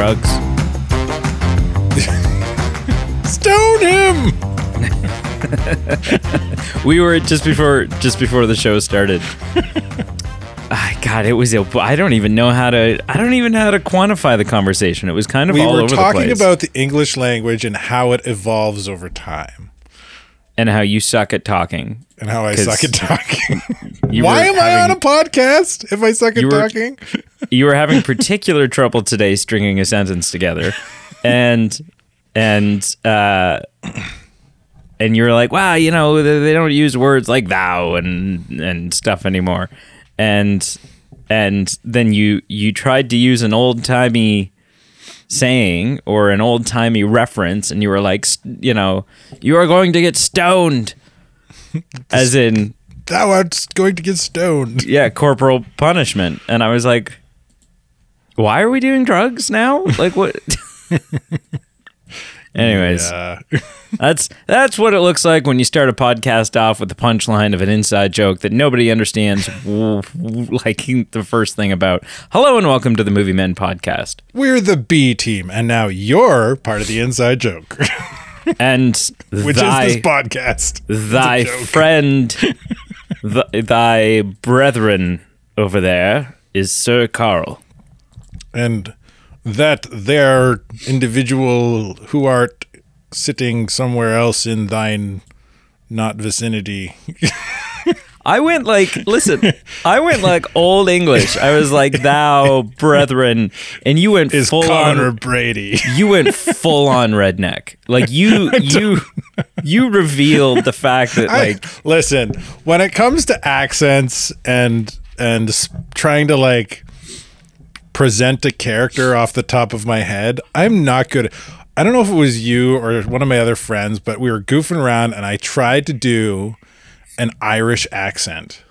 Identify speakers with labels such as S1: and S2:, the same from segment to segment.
S1: Drugs.
S2: Stone him!
S1: We were just before just before the show started. Ah, God, it was. I don't even know how to. I don't even know how to quantify the conversation. It was kind of
S2: We
S1: all over the place.
S2: We were talking about the English language and how it evolves over time.
S1: and how you suck at talking.
S2: And how I suck at talking. Why am I on a podcast if I suck at
S1: You were-
S2: talking?
S1: you were having particular trouble today stringing a sentence together and and uh and you were like wow you know they, they don't use words like thou and and stuff anymore and and then you you tried to use an old-timey saying or an old-timey reference and you were like you know you are going to get stoned as in
S2: Thou art going to get stoned.
S1: yeah, corporal punishment. And I was like, why are we doing drugs now? Like what? Anyways,
S2: Uh,
S1: that's that's what it looks like when you start a podcast off with the punchline of an inside joke that nobody understands. w- w- like the first thing about hello and welcome to the Movie Men podcast.
S2: we're the B team, and now you're part of the inside joke,
S1: And
S2: which
S1: thy,
S2: is this podcast.
S1: thy friend, th- thy brethren over there is Sir Carl.
S2: and that their individual who art sitting somewhere else in thine not vicinity.
S1: I went like, listen, I went like old English. I was like, thou brethren, and you went
S2: Is
S1: full
S2: Connor
S1: on.
S2: Brady.
S1: You went full on redneck. Like you, you, you revealed the fact that
S2: I-
S1: like
S2: listen, when it comes to accents and and trying to like present a character off the top of my head, I'm not good. I don't know if it was you or one of my other friends, but we were goofing around and I tried to do an Irish accent.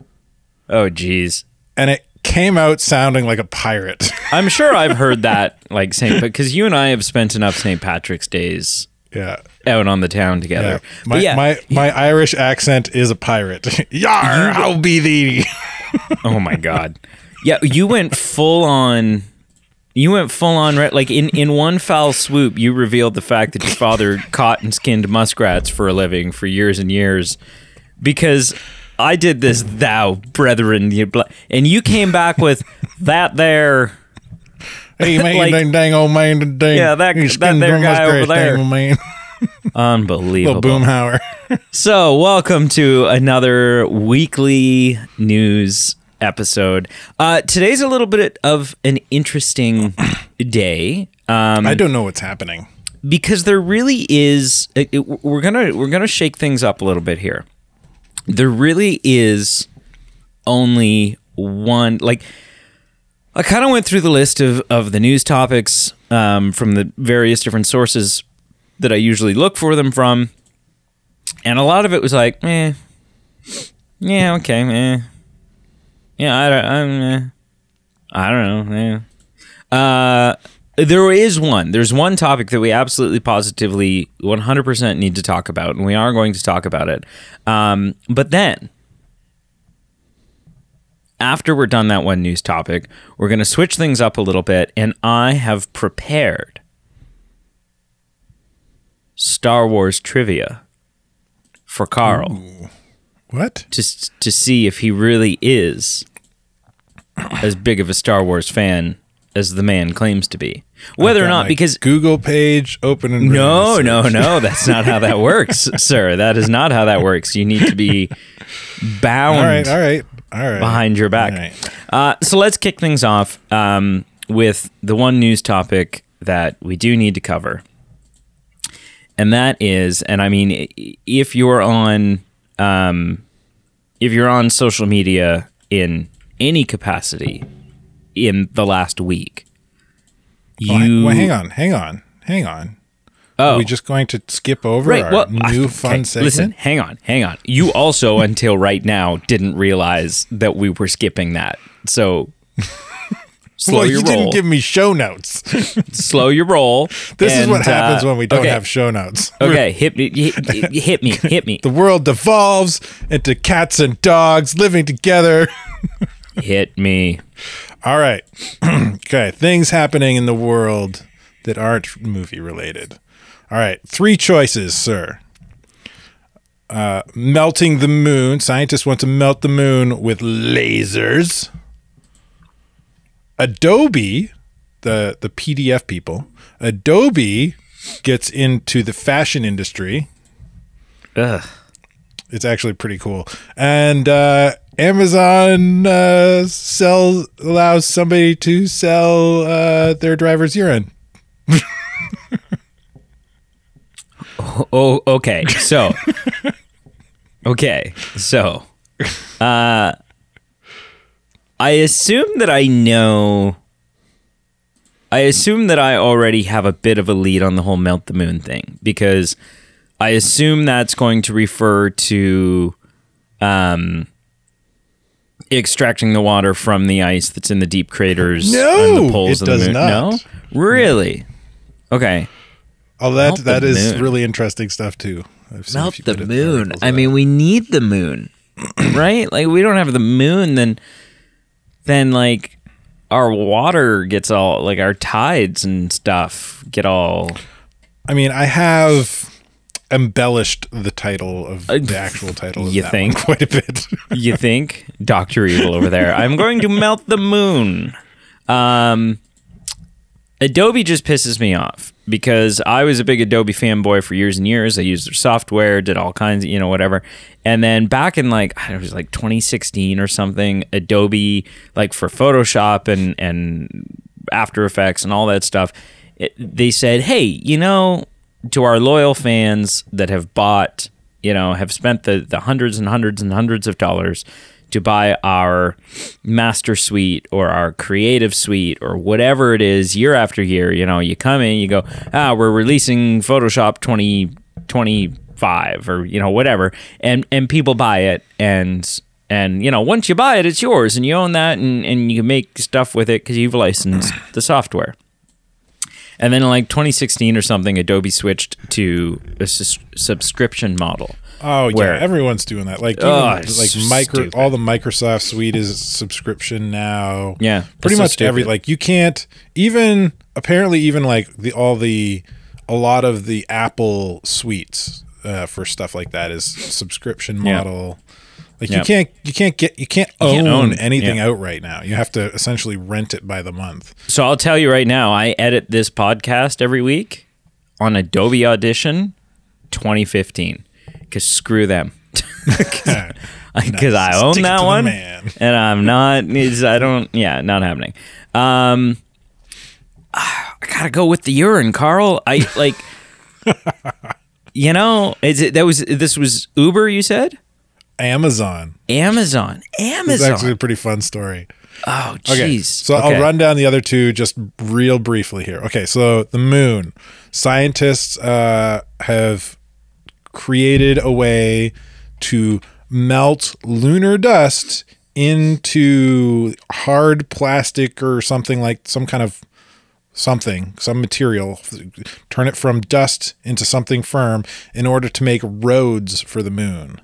S1: oh geez.
S2: And it came out sounding like a pirate.
S1: I'm sure I've heard that like Saint, because you and I have spent enough St. Patrick's days
S2: yeah.
S1: out on the town together.
S2: Yeah. My,
S1: yeah,
S2: my my Irish accent is a pirate. Yar, I'll be thee?
S1: oh my god, yeah, you went full on. You went full on right Like in, in one foul swoop, you revealed the fact that your father caught and skinned muskrats for a living for years and years. Because I did this, thou brethren, and you came back with that there.
S2: Hey man,
S1: Like-
S2: dang, dang old man, dang.
S1: Yeah, that- that there guy over there.
S2: dang, man.
S1: Unbelievable.
S2: Little boomhauer.
S1: So, welcome to another weekly news episode. Uh, today's a little bit of an interesting day. Um,
S2: I don't know what's happening.
S1: because there really is it, it- we're gonna we're gonna shake things up a little bit here there really is only one like i kind of went through the list of of the news topics um, from the various different sources that i usually look for them from and a lot of it was like eh yeah okay eh. yeah i don't I'm, eh. i don't know eh. uh there is one. There's one topic that we absolutely positively 100% need to talk about, and we are going to talk about it. Um, but then, after we're done that one news topic, we're going to switch things up a little bit, and I have prepared Star Wars trivia for Carl
S2: What?
S1: to to see if he really is as big of a Star Wars fan as the man claims to be. Whether or not, because
S2: Google page open and
S1: no, no, no, that's not how that works, sir. That is not how that works. You need to be bound
S2: All right, all right, all right.
S1: behind your back.
S2: Right.
S1: Uh, so let's kick things off um, with the one news topic that we do need to cover. And that is, and I mean, if you're on, um, if you're on social media in any capacity in the last week, You
S2: well, hang on, hang on, hang on.
S1: Oh,
S2: Are we just going to skip over
S1: right.
S2: our
S1: Well,
S2: new
S1: okay,
S2: fun segment?
S1: Listen, hang on, hang on. You also, until right now, didn't realize that we were skipping that. So slow
S2: well,
S1: your
S2: you
S1: roll.
S2: didn't give me show notes.
S1: slow your roll.
S2: This is
S1: and,
S2: what happens
S1: uh,
S2: when we don't
S1: okay,
S2: have show notes.
S1: Okay, hit me, hit, hit me, hit me.
S2: The world devolves into cats and dogs living together.
S1: Hit me.
S2: All right. okay. Things happening in the world that aren't movie related. All right. Three choices, sir. Uh, melting the moon. Scientists want to melt the moon with lasers. Adobe, the the PDF people, Adobe gets into the fashion industry.
S1: Ugh.
S2: It's actually pretty cool. And uh, Amazon uh, sells allows somebody to sell uh, their driver's urine.
S1: Oh, okay. So, okay. So, uh, I assume that I know. I assume that I already have a bit of a lead on the whole melt the moon thing because I assume that's going to refer to um, extracting the water from the ice that's in the deep craters
S2: No,
S1: and the poles
S2: it
S1: of the
S2: does
S1: moon.
S2: not.
S1: No, really? Okay.
S2: Oh, that
S1: Melt
S2: that is
S1: moon.
S2: really interesting stuff too. I've seen
S1: melt the moon. I mean, we need the moon, right? Like, we don't have the moon, then, then like, our water gets all like our tides and stuff get all.
S2: I mean, I have embellished the title of the actual title. Of
S1: you think?
S2: quite a bit?
S1: You think, Doctor Evil over there? I'm going to melt the moon. Um, Adobe just pisses me off because I was a big Adobe fanboy for years and years. I used their software, did all kinds of, you know, whatever. And then back in like, I don't know, it was like 2016 or something, Adobe, like for Photoshop and, and After Effects and all that stuff, it, they said, hey, you know, to our loyal fans that have bought, you know, have spent the, the hundreds and hundreds and hundreds of dollars to buy our master suite or our creative suite or whatever it is year after year. You know, you come in, you go, ah, we're releasing Photoshop 2025 or, you know, whatever. And, and people buy it and, and, you know, once you buy it, it's yours and you own that and, and you can make stuff with it because you've licensed the software. And then in like 2016 or something, Adobe switched to a sus- subscription model.
S2: Oh yeah, everyone's doing that. Like even,
S1: Oh,
S2: like
S1: it's
S2: micro,
S1: stupid.
S2: all the Microsoft suite is subscription now.
S1: Yeah,
S2: pretty
S1: it's so
S2: much every like you can't even apparently even like the all the a lot of the Apple suites uh, for stuff like that is subscription
S1: Yeah.
S2: Like
S1: Yeah.
S2: you can't you can't get you can't own,
S1: can't own,
S2: anything
S1: yeah.
S2: out right now. You have to essentially rent it by the month.
S1: So I'll tell you right now, I edit this podcast every week on Adobe Audition 2015. Because screw them. Because I own
S2: Stick
S1: that one. And I'm not, it's- I don't, yeah, not happening. Um, I gotta go with the urine, Carl. I like, you know, is it, that was, this was Uber, you said?
S2: Amazon.
S1: Amazon. Amazon.
S2: It's actually a pretty fun story.
S1: oh,
S2: Okay,
S1: jeez.
S2: so
S1: Okay.
S2: I'll run down the other two just real briefly here. Okay, so the moon. Scientists uh, have created a way to melt lunar dust into hard plastic or something like some kind of something, some material, turn it from dust into something firm in order to make roads for the moon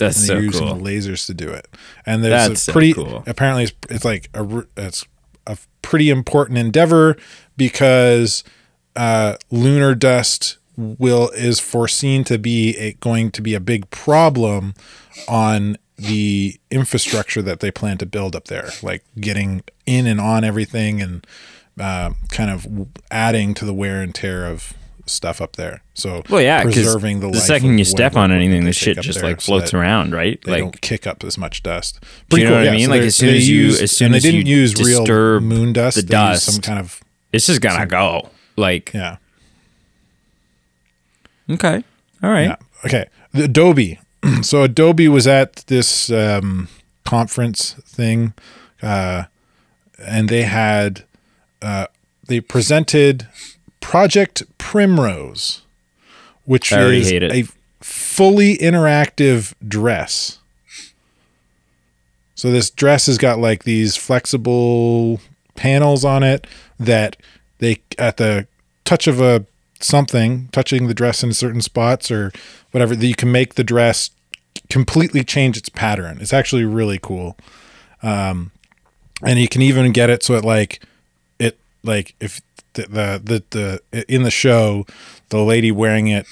S1: That's
S2: and
S1: so
S2: they're using
S1: cool.
S2: lasers to do it. And there's
S1: That's
S2: a
S1: so
S2: pretty
S1: cool.
S2: apparently it's, it's like a it's a pretty important endeavor because uh, lunar dust will is foreseen to be a, going to be a big problem on the infrastructure that they plan to build up there, like getting in and on everything and uh, kind of adding to the wear and tear of stuff up there. So
S1: Well, yeah, because
S2: preserving the,
S1: the second you step on anything, the shit just like floats
S2: that
S1: around, right?
S2: they
S1: Like,
S2: don't kick up as much dust.
S1: Do you know what I mean?
S2: So
S1: Like, as soon as you- as soon as
S2: they didn't
S1: you
S2: use real
S1: disturb
S2: moon dust.
S1: the dust,
S2: some kind of
S1: it's just gonna go. Like,
S2: yeah,
S1: okay, all right.
S2: yeah. Okay, the Adobe. so Adobe was at this um, conference thing, uh, and they had uh, they presented Project Primrose, which is a fully interactive dress. So this dress has got like these flexible panels on it that they at the touch of a something touching the dress in certain spots or whatever that you can make the dress completely change its pattern. It's actually really cool. Um, and you can even get it so it like it like if the the the, the in the show the lady wearing it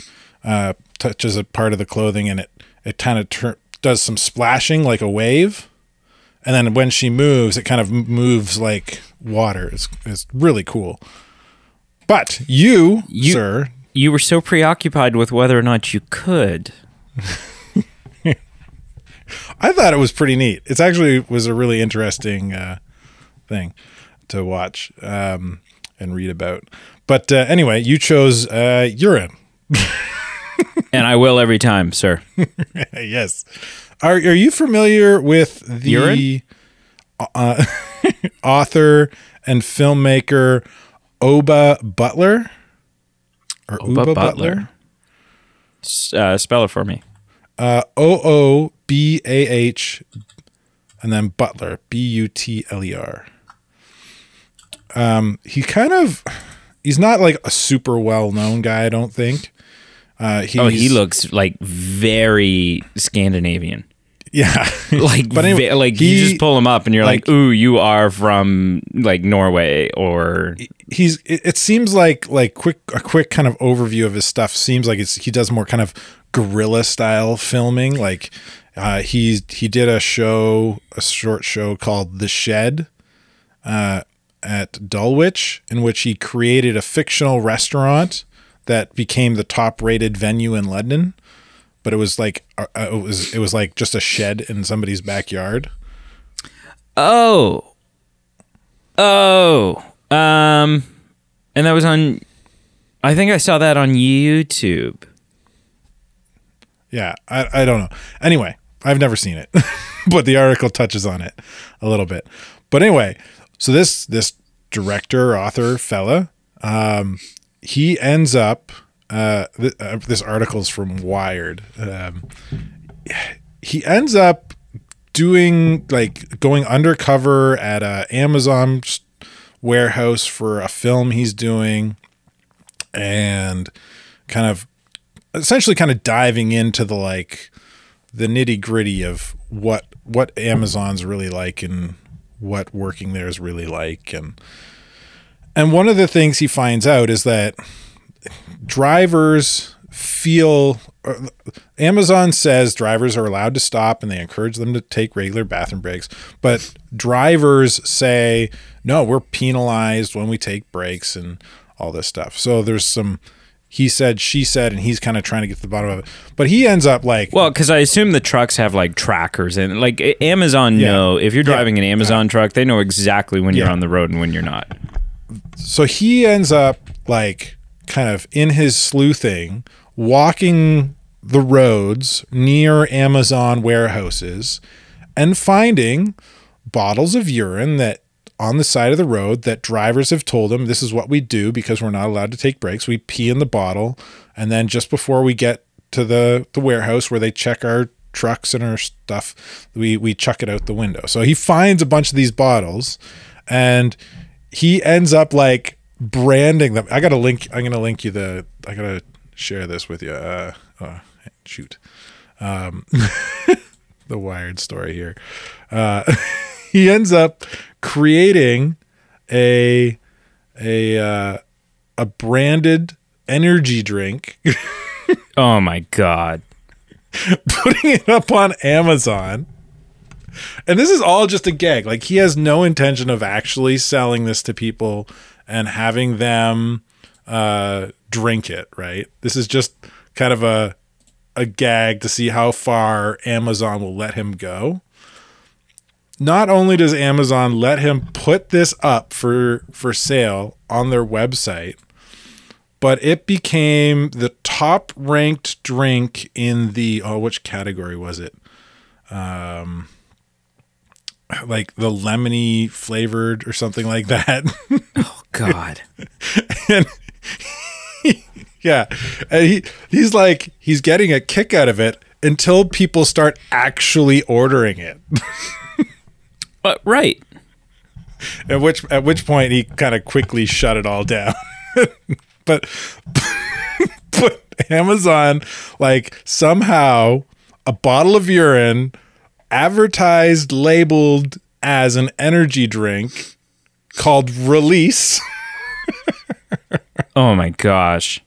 S2: uh, touches a part of the clothing and it it kind of tur- does some splashing like a wave. And then when she moves it kind of moves like water. It's, it's really cool. But you,
S1: You-
S2: sir.
S1: You were so preoccupied with whether or not you could.
S2: I thought it was pretty neat. It's actually was a really interesting uh, thing to watch. Um, and read about. But uh, anyway, you chose uh, urine.
S1: And I will every time, sir.
S2: yes. Are are you familiar with the
S1: Urine?
S2: Uh, author and filmmaker Oobah Butler? Or
S1: Oobah Butler. S- Uh, spell it for me.
S2: Uh, O O B A H, and then Butler, B U T L E R. Um, he kind of, he's not like a super well known guy, I don't think. Uh,
S1: Oh, he looks like very Scandinavian.
S2: yeah,
S1: Like,
S2: But anyway,
S1: like
S2: he-
S1: you just pull him up and you're like,
S2: like-
S1: "Ooh, you are from like Norway or
S2: he's. It, it seems like like quick a quick kind of overview of his stuff seems like it's he does more kind of guerrilla style filming. Like uh, he he did a show, a short show called The Shed. uh, at Dulwich, in which he created a fictional restaurant that became the top-rated venue in London. But it was like uh, uh, it was it was like just a shed in somebody's backyard.
S1: oh, oh, um, and that was on. I think I saw that on YouTube.
S2: Yeah, I, I don't know. Anyway, I've never seen it, but the article touches on it a little bit. But anyway, so this this director author fella, um, he ends up. Uh, th- uh, this article's from Wired. Um, he ends up doing like going undercover at a Amazon warehouse for a film he's doing, and kind of essentially kind of diving into the like the nitty gritty of what what Amazon's really like and what working there is really like. And and one of the things he finds out is that drivers feel uh, Amazon says drivers are allowed to stop and they encourage them to take regular bathroom breaks but drivers say no we're penalized when we take breaks and all this stuff. So there's some he said she said and he's kind of trying to get to the bottom of it but he ends up like
S1: Well, because I assume the trucks have like trackers and like Amazon
S2: Yeah.
S1: know if you're
S2: Yeah.
S1: driving an Amazon truck, they know exactly when you're on the road and when you're not.
S2: so he ends up like kind of in his sleuthing walking the roads near Amazon warehouses and finding bottles of urine that on the side of the road that drivers have told them this is what we do because we're not allowed to take breaks. We pee in the bottle and then just before we get to the the warehouse where they check our trucks and our stuff, we we chuck it out the window. So he finds a bunch of these bottles and he ends up like branding them. I got to link I'm to link you the I got to share this with you. Uh, oh, shoot. Um, the wired story here. Uh, he ends up creating a a uh, a branded energy drink,
S1: Oh my god.
S2: putting it up on Amazon. And this is all just a gag. Like he has no intention of actually selling this to people and having them uh, drink it. Right. This is just kind of a a gag to see how far Amazon will let him go. Not only does Amazon let him put this up for for sale on their website, but it became the top ranked drink in the oh which category was it? Um like the lemony flavored or something like that.
S1: Oh god.
S2: and yeah, and he he's like he's getting a kick out of it until people start actually ordering it.
S1: But right.
S2: At which at which point he kind of quickly shut it all down. but but Amazon like somehow a bottle of urine advertised labeled as an energy drink called Release.
S1: Oh my gosh.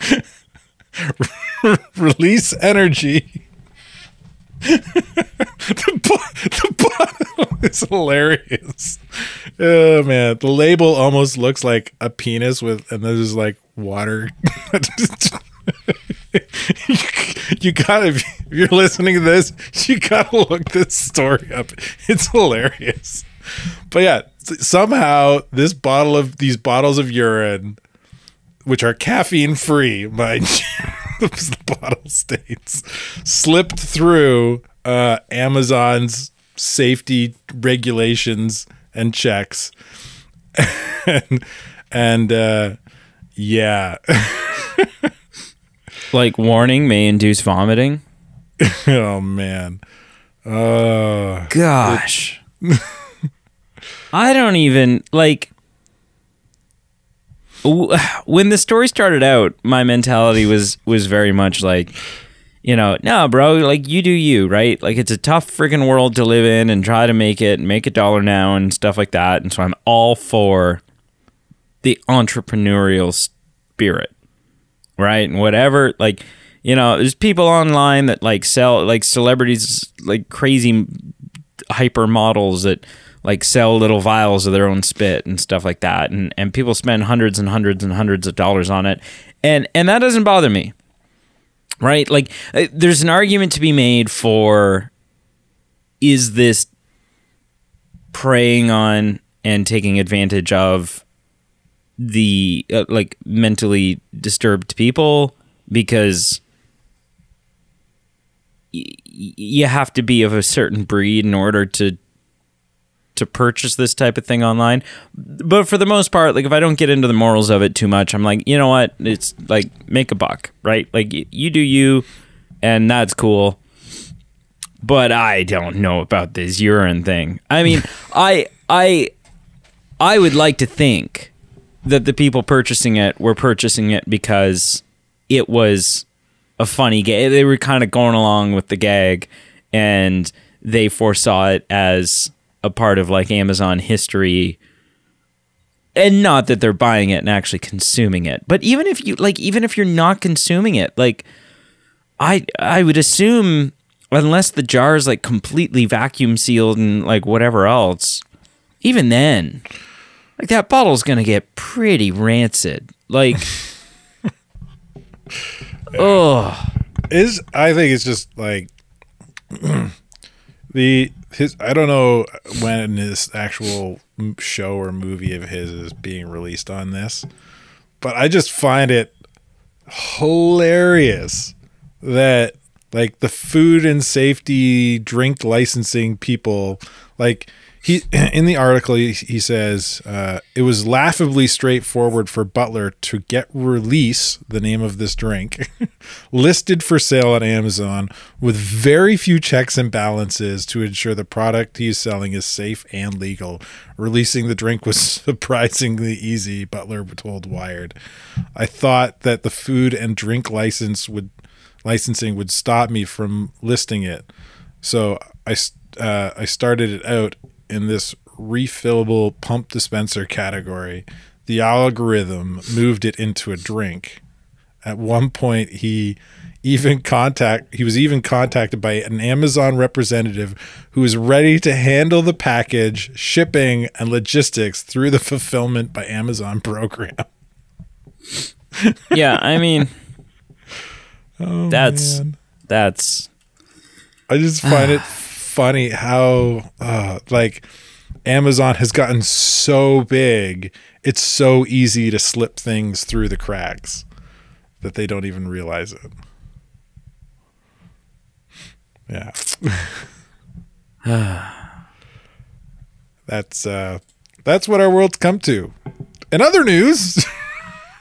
S2: Release Energy. the, the bottle is hilarious. Oh man, the label almost looks like a penis with, and there's like water. you gotta, if you're listening to this, you gotta look this story up. It's hilarious. But yeah, somehow this bottle of these bottles of urine, which are caffeine free, mind you, the bottle states, slipped through uh, Amazon's safety regulations and checks, and and uh, yeah.
S1: Like warning may induce vomiting.
S2: oh man. Uh
S1: Gosh. I don't even like when the story started out, my mentality was was very much like you know, no, bro, like you do you, right? Like it's a tough freaking world to live in and try to make it and make a dollar now and stuff like that. And so I'm all for the entrepreneurial spirit, right? And whatever, like, you know, there's people online that like sell, like celebrities, like crazy hyper models that like sell little vials of their own spit and stuff like that. And and people spend hundreds and hundreds and hundreds of dollars on it. And and that doesn't bother me. Right? Like uh, there's an argument to be made for is this preying on and taking advantage of the uh, like mentally disturbed people? Because y- you have to be of a certain breed in order to to purchase this type of thing online. But for the most part, like if I don't get into the morals of it too much, I'm like, you know what? It's like make a buck, right? Like you do you, and that's cool. But I don't know about this urine thing. I mean, I I I would like to think that the people purchasing it were purchasing it because it was a funny gag. They were kind of going along with the gag, and they foresaw it as a part of like Amazon history. And not that they're buying it and actually consuming it, but even if you like, even if you're not consuming it, like, I I would assume unless the jar is like completely vacuum sealed and like whatever else, even then, like that bottle's gonna get pretty rancid. Like, oh,
S2: is I think it's just like the his I don't know when his actual show or movie of his is being released on this, but I just find it hilarious that like the food and safety drink licensing people like he in the article he, he says uh, it was laughably straightforward for butler to get release the name of this drink listed for sale on amazon with very few checks and balances to ensure the product he's selling is safe and legal. Releasing the drink was surprisingly easy butler told wired. I thought that the food and drink license would licensing would stop me from listing it. So I, uh, I started it out in this refillable pump dispenser category. The algorithm moved it into a drink. At one point, he even contact he was even contacted by an Amazon representative who was ready to handle the package, shipping, and logistics through the fulfillment by Amazon program.
S1: yeah. I mean, oh, that's
S2: man.
S1: that's
S2: I just find it funny how uh, like Amazon has gotten so big, it's so easy to slip things through the cracks that they don't even realize it. Yeah. that's uh that's what our world's come to. In other news,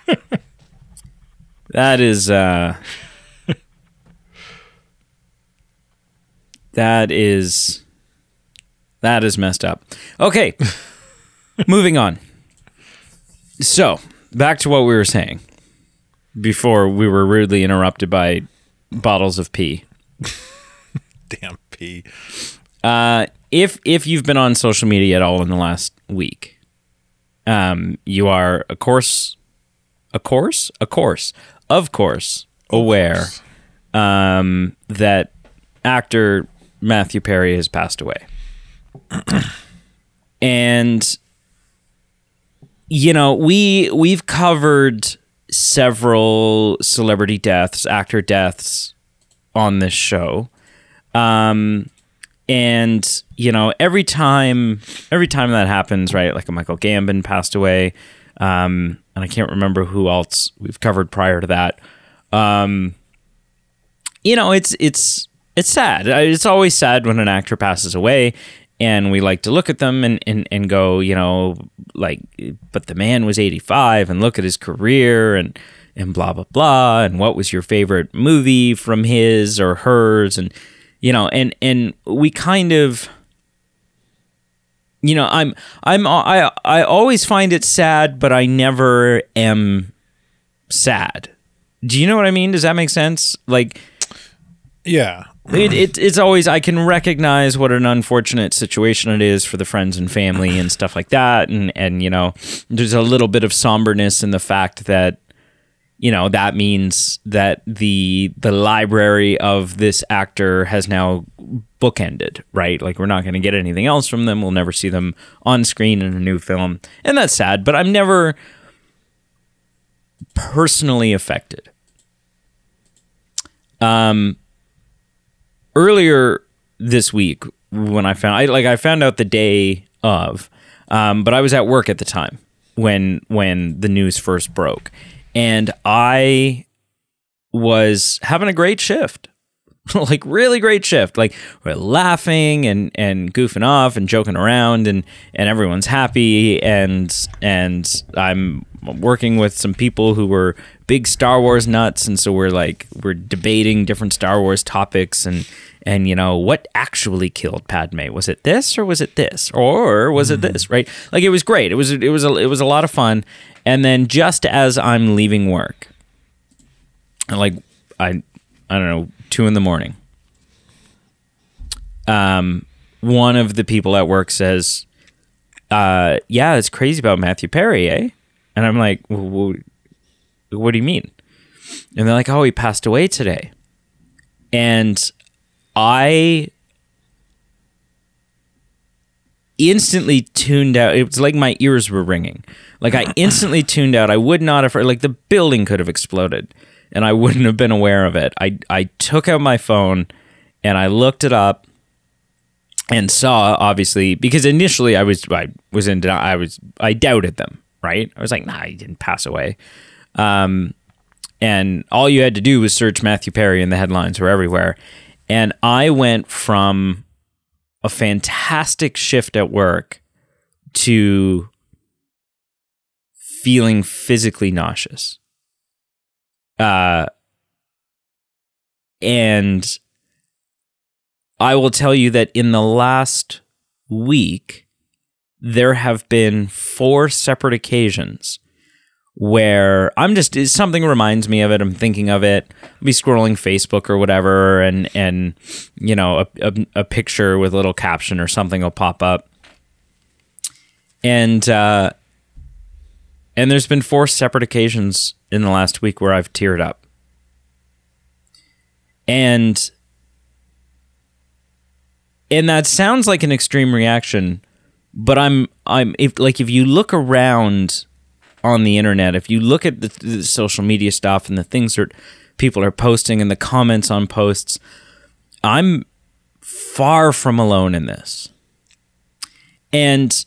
S1: that is uh that is that is messed up. Okay. Moving on. So, back to what we were saying before we were rudely interrupted by bottles of pee.
S2: damn pee.
S1: Uh if if you've been on social media at all in the last week, um, you are of course, a course, a course, of course, aware um, that actor Matthew Perry has passed away, and you know we we've covered several celebrity deaths, actor deaths on this show. Um, and you know, every time, every time that happens, right? Like a Michael Gambon passed away, um, and I can't remember who else we've covered prior to that. Um, you know, it's it's it's sad. It's always sad when an actor passes away, and we like to look at them and, and, and go, you know, like, but the man was 85 and look at his career and, and blah, blah, blah. And what was your favorite movie from his or hers? And, you know, and, and we kind of, you know, I'm, I'm, I, I always find it sad, but I never am sad. Do you know what I mean? Does that make sense? Like,
S2: yeah.
S1: It, it, it's always I can recognize what an unfortunate situation it is for the friends and family and stuff like that, and and you know, there's a little bit of somberness in the fact that you know that means that the the library of this actor has now bookended, right? Like we're not going to get anything else from them. We'll never see them on screen in a new film, and that's sad. But I'm never personally affected. Um earlier this week when I found I like I found out the day of, um, but I was at work at the time when when the news first broke, and I was having a great shift. like really great shift. Like we're laughing and and goofing off and joking around and and everyone's happy and and I'm working with some people who were big Star Wars nuts and so we're like we're debating different Star Wars topics and and you know what actually killed Padme? Was it this or was it this? Or was it this right? Like it was great. It was it was a, it was a lot of fun. And then just as I'm leaving work like I I don't know two in the morning um one of the people at work says uh yeah it's crazy about Matthew Perry eh? And I'm like well, what do you mean? And they're like oh he passed away today. And I instantly tuned out. It was like my ears were ringing. Like I instantly tuned out. I would not have like the building could have exploded and I wouldn't have been aware of it. I I took out my phone and I looked it up and saw obviously because initially I was I was in I was I doubted them, right? I was like, "Nah, he didn't pass away." Um and all you had to do was search Matthew Perry and the headlines were everywhere. And I went from a fantastic shift at work to feeling physically nauseous. Uh, and I will tell you that in the last week, there have been four separate occasions where I'm just something reminds me of it. I'm thinking of it. I'll be scrolling Facebook or whatever, and and you know a, a, a picture with a little caption or something will pop up, and uh, and there's been four separate occasions in the last week where I've teared up, and and that sounds like an extreme reaction, but I'm I'm if like if you look around on the internet, if you look at the, the, social media stuff and the things that people are posting and the comments on posts, I'm far from alone in this. And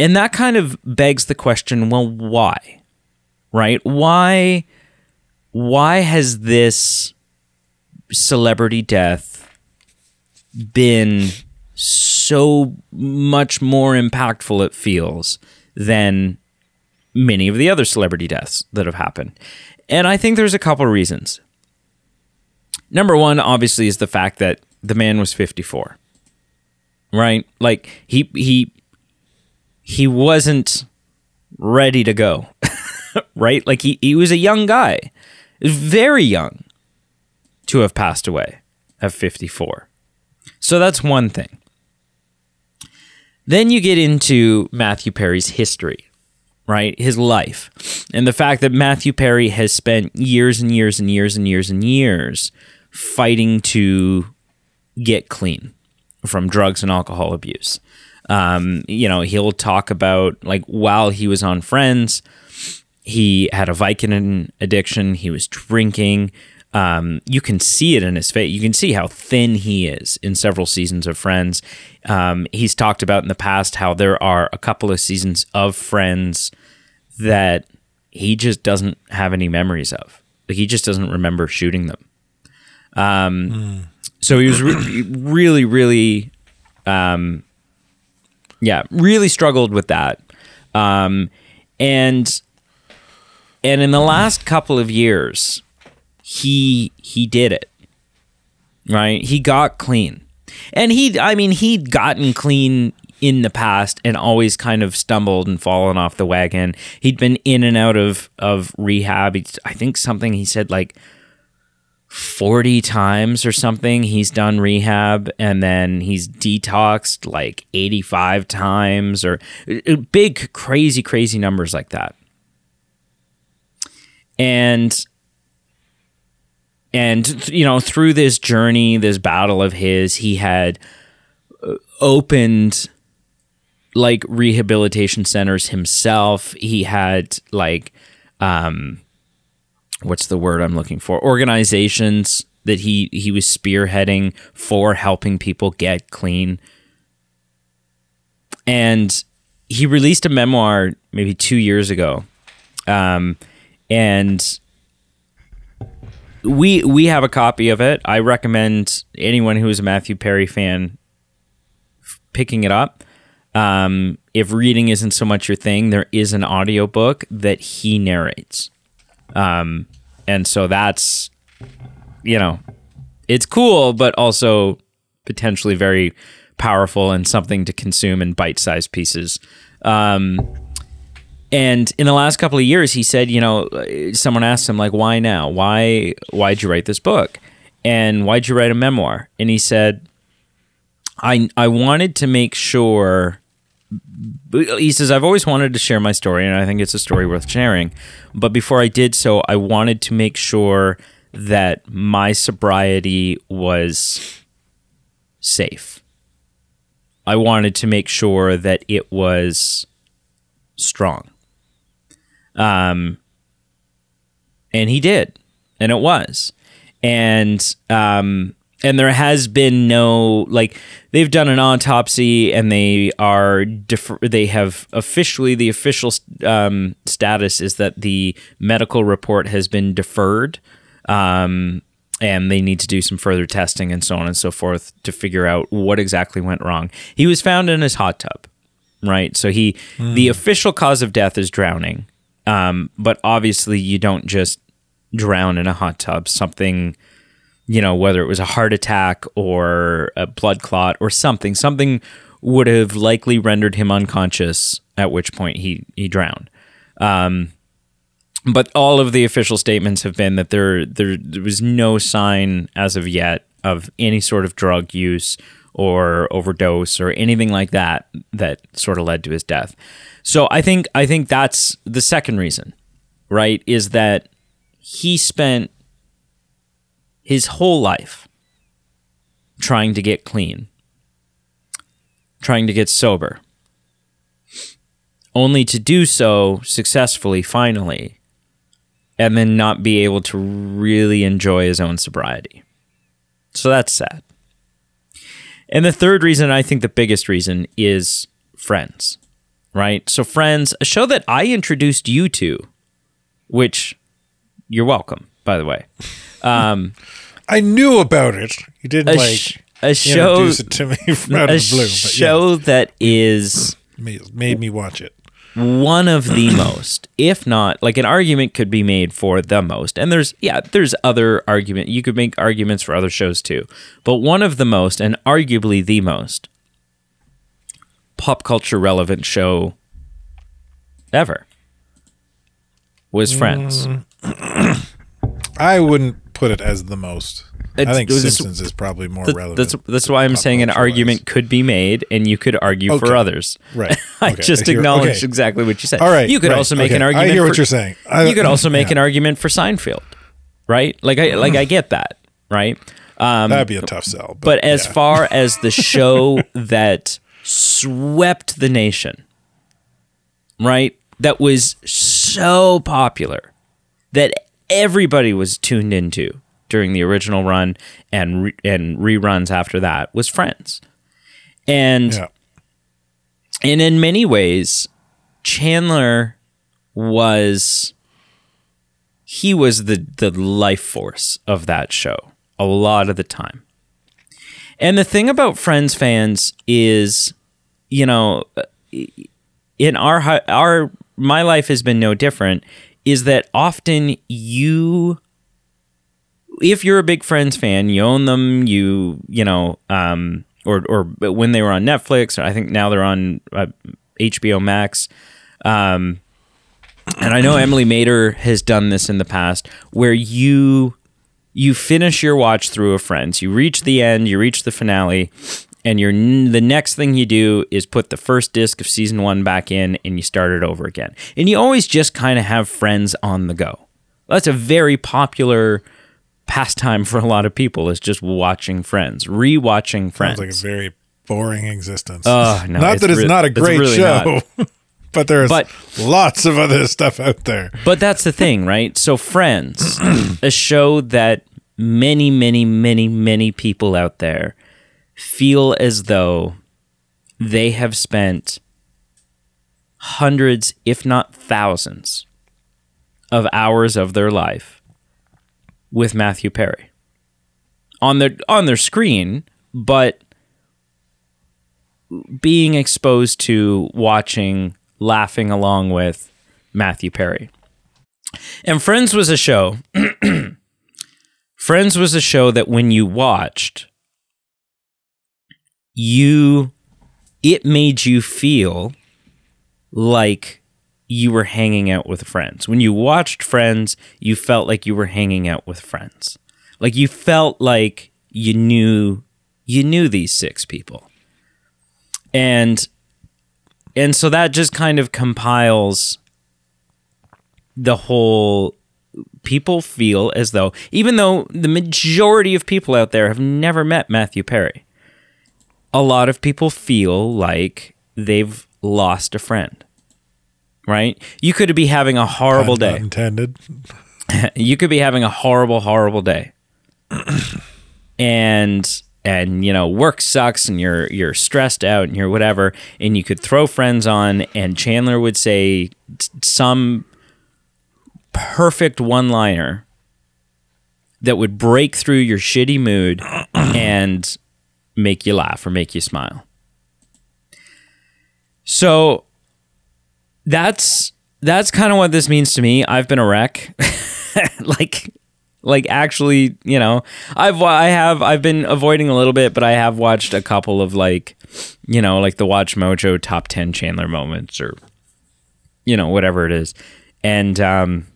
S1: and that kind of begs the question, well, why? Right? Why why has this celebrity death been so much more impactful it feels than many of the other celebrity deaths that have happened. And I think there's a couple of reasons. Number one, obviously, is the fact that the man was 54. Right? Like he he he wasn't ready to go. right? Like he, he was a young guy. Very young to have passed away at 54. So that's one thing. Then you get into Matthew Perry's history, right? His life. And the fact that Matthew Perry has spent years and years and years and years and years fighting to get clean from drugs and alcohol abuse. Um, you know, he'll talk about like while he was on Friends, he had a Vicodin addiction, he was drinking. Um, you can see it in his face. You can see how thin he is in several seasons of Friends. Um, he's talked about in the past how there are a couple of seasons of Friends that he just doesn't have any memories of. Like he just doesn't remember shooting them. Um, So he was re- really, really, um, yeah, really struggled with that. Um, and and in the last couple of years, he he did it. Right? He got clean. And he I mean, he'd gotten clean in the past and always kind of stumbled and fallen off the wagon. He'd been in and out of of rehab. He's, I think something he said like 40 times or something he's done rehab and then he's detoxed like 85 times or uh, big crazy crazy numbers like that and and you know through this journey this battle of his he had uh, opened like rehabilitation centers himself. He had like um what's the word i'm looking for? Organizations that he he was spearheading for helping people get clean. And he released a memoir maybe 2 years ago um and we we have a copy of it. I recommend anyone who is a Matthew Perry fan f- picking it up. Um, if reading isn't so much your thing, there is an audiobook that he narrates. Um, and so that's you know, it's cool, but also potentially very powerful and something to consume in bite-sized pieces. Um, and in the last couple of years, he said, you know, someone asked him like, "Why now? Why why'd you write this book? And why'd you write a memoir?" And he said, "I I wanted to make sure." He says, "I've always wanted to share my story, and I think it's a story worth sharing. But before I did so, I wanted to make sure that my sobriety was safe. I wanted to make sure that it was strong." Um, and he did, and it was, and um, and there has been no like they've done an autopsy and they are defer- they have officially the official um, status is that the medical report has been deferred. Um, and they need to do some further testing and so on and so forth to figure out what exactly went wrong. He was found in his hot tub, right? So he, the official cause of death is drowning. Um, but obviously, you don't just drown in a hot tub. Something, you know, whether it was a heart attack or a blood clot or something, something would have likely rendered him unconscious. At which point he he drowned. Um, but all of the official statements have been that there, there there was no sign as of yet of any sort of drug use or overdose or anything like that that sort of led to his death. So I think I think that's the second reason, right? Is that he spent his whole life trying to get clean, trying to get sober, only to do so successfully finally, and then not be able to really enjoy his own sobriety. So that's sad. And the third reason, I think the biggest reason, is Friends, right? So, Friends, a show that I introduced you to, which you're welcome, by the way. Um,
S2: I knew about it. You didn't like
S1: sh- a show,
S2: introduce it to me from out of the blue, but
S1: show that is
S2: yeah, made, made me watch it.
S1: one of the most, if not like an argument could be made for the most. And there's yeah, there's other argument. You could make arguments for other shows too. But one of the most and arguably the most pop culture relevant show ever was Friends.
S2: I wouldn't put it as the most. I think Simpsons is probably more
S1: Th-
S2: relevant.
S1: That's that's why I'm saying an argument could be made, and you could argue for others.
S2: Right.
S1: I
S2: Okay.
S1: just acknowledged
S2: okay.
S1: exactly what you said.
S2: All right.
S1: You could
S2: right,
S1: also make
S2: okay.
S1: an argument.
S2: I hear
S1: for,
S2: what you're saying. I,
S1: you could also make
S2: yeah,
S1: an argument for Seinfeld, right? Like I like I get that, right? Um,
S2: That'd be a tough sell. But,
S1: but as
S2: yeah.
S1: far as the show that swept the nation, right? That was so popular that everybody was tuned into during the original run and re- and reruns after that was Friends. And
S2: yeah.
S1: and in many ways Chandler was he was the the life force of that show a lot of the time. And the thing about Friends fans is, you know, in our our my life has been no different. Is that often you, if you're a big Friends fan, you own them. You you know, um, or or when they were on Netflix, or I think now they're on uh, HBO Max. Um, and I know Emily Mater has done this in the past, where you you finish your watch through of Friends, you reach the end, you reach the finale, and you're the next thing you do is put the first disc of season one back in, and you start it over again. And you always just kind of have Friends on the go. That's a very popular pastime for a lot of people. Is just watching Friends, rewatching Friends.
S2: Sounds like a very boring existence.
S1: Oh, no,
S2: not that it's
S1: re-
S2: not a great
S1: really
S2: show, but there's
S1: But-
S2: lots of other stuff out there.
S1: But that's the thing, right? So, Friends, a show that many, many, many, many people out there feel as though they have spent hundreds, if not thousands, of hours of their life with Matthew Perry on their on their screen, but being exposed to watching, laughing along with Matthew Perry. And Friends was a show. Friends was a show that when you watched, you it made you feel like you were hanging out with friends. When you watched Friends, you felt like you were hanging out with friends. Like you felt like you knew you knew these six people. And and so that just kind of compiles the whole people feel as though even though the majority of people out there have never met Matthew Perry a lot of people feel like they've lost a friend right? You could be having a horrible
S2: Pun
S1: day.
S2: intended.
S1: you could be having a horrible horrible day. And and you know work sucks and you're you're stressed out and you're whatever and you could throw friends on and Chandler would say some perfect one liner that would break through your shitty mood and make you laugh or make you smile. So that's that's kind of what this means to me. I've been a wreck. Like like actually you know i've i have i've been avoiding a little bit but i have watched a couple of like you know like the WatchMojo top 10 chandler moments or you know whatever it is. And um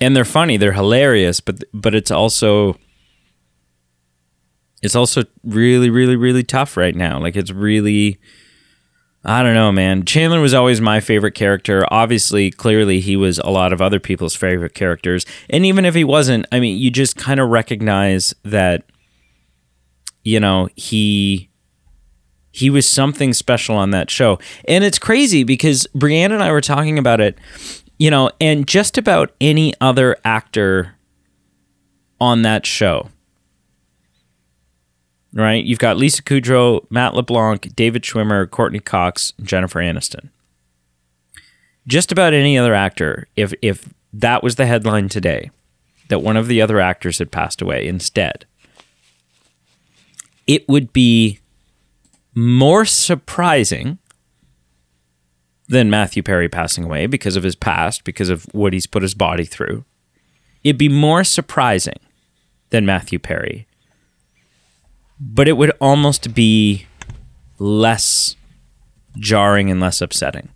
S1: and they're funny they're hilarious but but it's also it's also really really really tough right now. Like it's really I don't know, man. Chandler was always my favorite character. Obviously, clearly, he was a lot of other people's favorite characters. And even if he wasn't, I mean, you just kind of recognize that, you know, he he was something special on that show. And it's crazy because Brianne and I were talking about it, you know, and just about any other actor on that show right? You've got Lisa Kudrow, Matt LeBlanc, David Schwimmer, Courteney Cox, Jennifer Aniston. Just about any other actor, if if that was the headline today, that one of the other actors had passed away instead, it would be more surprising than Matthew Perry passing away because of his past, because of what he's put his body through. It'd be more surprising than Matthew Perry but it would almost be less jarring and less upsetting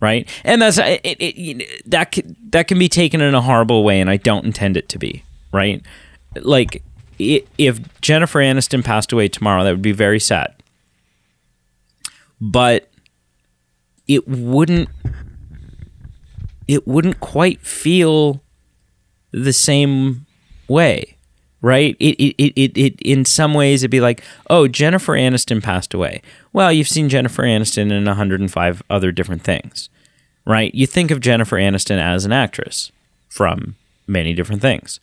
S1: right? And that's it, it, that can, that can be taken in a horrible way and i don't intend it to be right? Like if Jennifer Aniston passed away tomorrow, that would be very sad. But it wouldn't it wouldn't quite feel the same way right? It, it, it, it, it in some ways it'd be like oh jennifer aniston passed away. Well you've seen jennifer aniston in 105 other different things right? You think of jennifer aniston as an actress from many different things.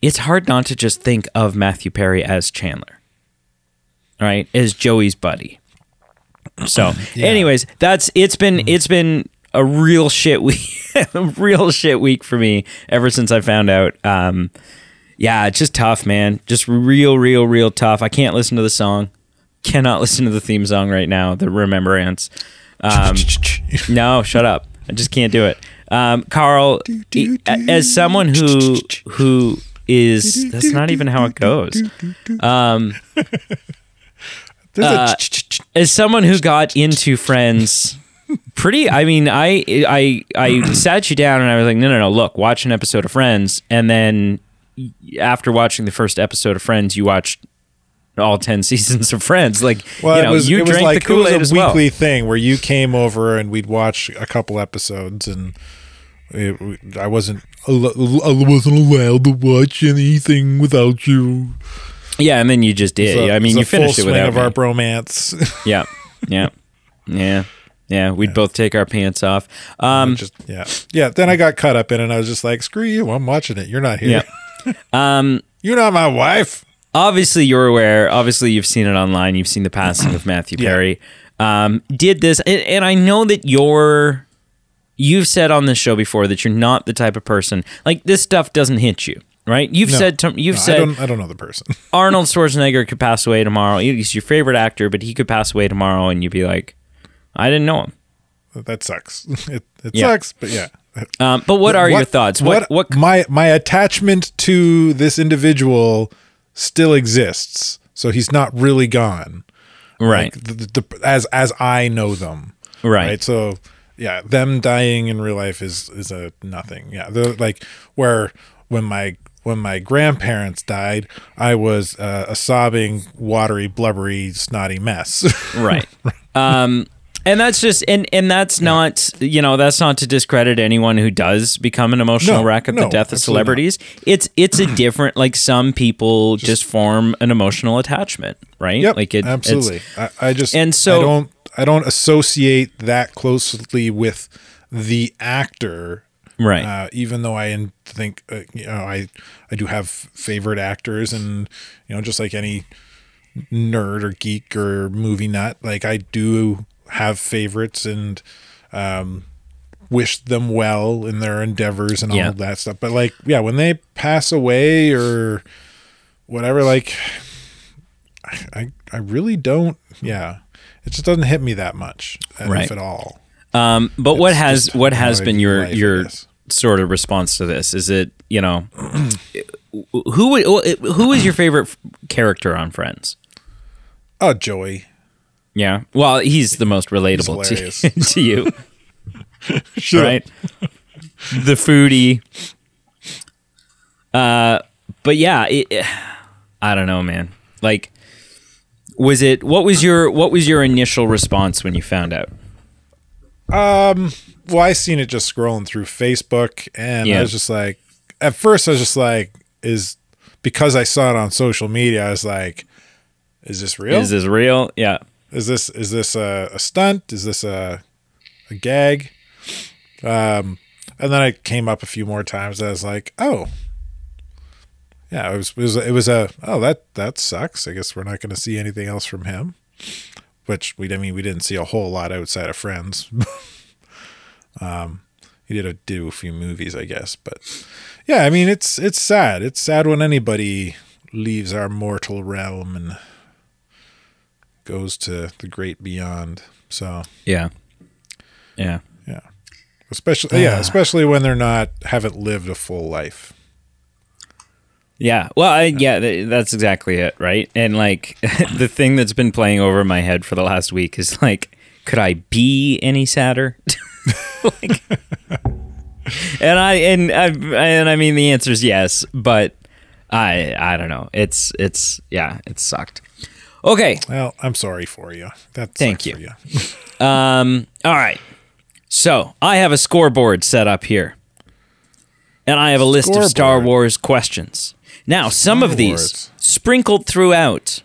S1: It's hard not to just think of matthew perry as chandler right? As joey's buddy. So anyways that's it's been it's been a real shit week a real shit week for me ever since i found out. Um yeah it's just tough man. Just real real real tough. I can't listen to the song. Cannot listen to the theme song right now the remembrance. Um no shut up. I just can't do it. Um carl as someone who who is that's not even how it goes. um Uh, as someone who got into Friends, pretty. I mean, I I I sat you down and I was like, no, no, no. Look, watch an episode of Friends, and then after watching the first episode of Friends, you watched all ten seasons of Friends. Like,
S2: well,
S1: you know,
S2: it was,
S1: you drank
S2: like
S1: the Kool
S2: it was
S1: as
S2: a
S1: well.
S2: weekly thing where you came over and we'd watch a couple episodes, and it, I wasn't I wasn't allowed to watch anything without you.
S1: Yeah, and then you just did.
S2: So
S1: I mean, you finished it without
S2: of
S1: me.
S2: our bromance.
S1: yeah, yeah, yeah, yeah. We'd both take our pants off. Um,
S2: just yeah, yeah. Then I got caught up in it. and I was just like, "Screw you! I'm watching it. You're not here.
S1: yeah. Um,
S2: You're not my wife."
S1: obviously you're aware obviously you've seen it online you've seen the passing of matthew
S2: Yeah.
S1: perry um, did this and, and i know that you're you've said on this show before that you're not the type of person like this stuff doesn't hit you right you've
S2: No.
S1: said to, you've
S2: No, I
S1: said
S2: don't. I don't know the person.
S1: arnold schwarzenegger could pass away tomorrow he's your favorite actor but he could pass away tomorrow and you'd be like i didn't know him
S2: that sucks. It, it
S1: Yeah.
S2: sucks, but yeah.
S1: um, but what are your thoughts what what,
S2: my my attachment to this individual still exists. So he's not really gone.
S1: right
S2: Like, the, the, as as I know them.
S1: right
S2: So yeah, them dying in real life is is a nothing. Yeah. The like where when my when my grandparents died, I was uh, a sobbing, watery, blubbery, snotty mess.
S1: right um and that's just and and that's not you know that's not to discredit anyone who does become an emotional
S2: No,
S1: wreck at the death of
S2: absolutely not.
S1: celebrities it's it's a different like some people just, form an emotional attachment right
S2: Yep,
S1: like it it's-
S2: absolutely. I, I just
S1: And so-
S2: I don't I don't associate that closely with the actor.
S1: right
S2: Uh, even though I think uh, you know I I do have favorite actors, and you know just like any nerd or geek or movie nut, like I do have favorites and um, wish them well in their endeavors and all
S1: Yeah.
S2: of that stuff. But like yeah, when they pass away or whatever, like I I really don't. Yeah, it just doesn't hit me that much,
S1: Right.
S2: if at all.
S1: um but what has what has been your
S2: life,
S1: your sort of response to this is it you know who who is your favorite character on friends
S2: Oh, Joey.
S1: Yeah well he's the most relatable to, to you
S2: Shut
S1: right? the foodie. Uh, but yeah, it, I don't know, man. Like, was it? What was your What was your initial response when you found out?
S2: Well, I seen it just scrolling through Facebook, and
S1: Yeah.
S2: I was just like, at first, I was just like, is because I saw it on social media, I was like, is this real?
S1: Is this real? Yeah,
S2: is this is this a, a stunt? Is this a a gag? Um, and then I came up a few more times. I was like, oh, yeah, it was it was, it was a oh that that sucks. I guess we're not going to see anything else from him. Which we I mean we didn't see a whole lot outside of Friends. um, he did a, do a few movies, I guess, but yeah, I mean it's it's sad. It's sad when anybody leaves our mortal realm and goes to the great beyond. So
S1: yeah, yeah.
S2: yeah, especially yeah, uh, especially when they're not haven't lived a full life.
S1: Yeah. Well, I, yeah, th- that's exactly it, right? And like the thing that's been playing over my head for the last week is like, could I be any sadder? like, and I and I and I mean the answer is yes, but I I don't know. It's it's yeah, it sucked. Okay.
S2: Well, I'm sorry for you. That
S1: Thank you.
S2: For
S1: Um. All right. So I have a scoreboard set up here, and I have a list of Star Wars questions. Now, some of these
S2: Wars.
S1: sprinkled throughout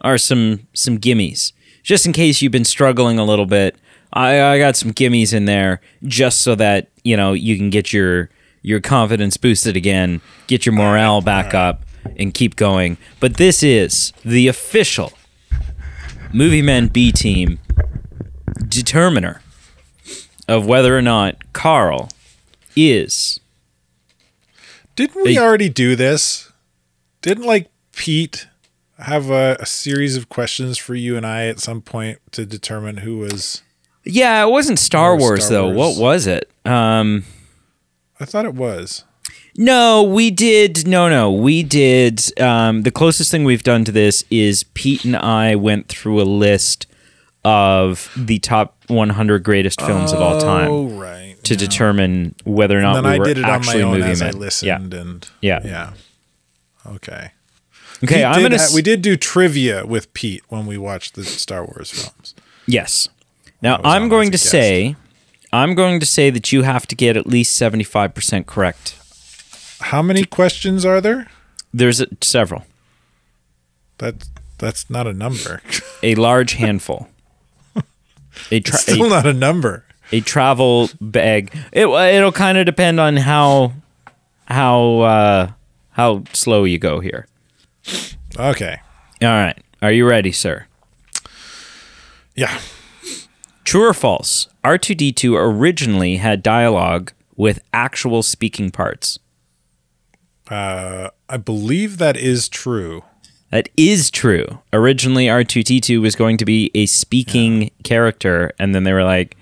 S1: are some some gimmies, just in case you've been struggling a little bit. I, I got some gimmies in there just so that you know you can get your your confidence boosted again, get your morale back up, and keep going. But this is the official Movie Men B Team determiner of whether or not Carl is
S2: Didn't we
S1: Hey.
S2: already do this? Didn't like Pete have a, a series of questions for you and I at some point to determine who was?
S1: yeah it wasn't star wars
S2: Star
S1: though
S2: Wars.
S1: what was it um
S2: I thought it was.
S1: No we did no no we did um the closest thing we've done to this is pete and i went through a list of the top 100 greatest films of all time
S2: Oh right.
S1: to
S2: yeah.
S1: determine whether or not
S2: And
S1: we
S2: then I
S1: were
S2: did it on my
S1: actually
S2: own
S1: movie
S2: as I
S1: men.
S2: listened and
S1: Yeah.
S2: yeah. Okay.
S1: Okay,
S2: Pete
S1: I'm
S2: did
S1: gonna.
S2: ha-
S1: s-
S2: we did do trivia with Pete when we watched the Star Wars films.
S1: yes. Now I'm going to
S2: guest.
S1: say, I'm going to say that you have to get at least 75 percent correct.
S2: How many questions are there?
S1: There's a, several,
S2: That's that's not a number.
S1: a large handful. A, tra-
S2: Still
S1: a,
S2: not a number.
S1: a travel bag. It it'll kind of depend on how how uh, how slow you go here.
S2: Okay.
S1: All right, are you ready, sir?
S2: Yeah.
S1: True or false? R2D2 originally had dialogue with actual speaking parts.
S2: Uh, I believe that is true.
S1: That is true. Originally, R2D2 was going to be a speaking character, and then they were like,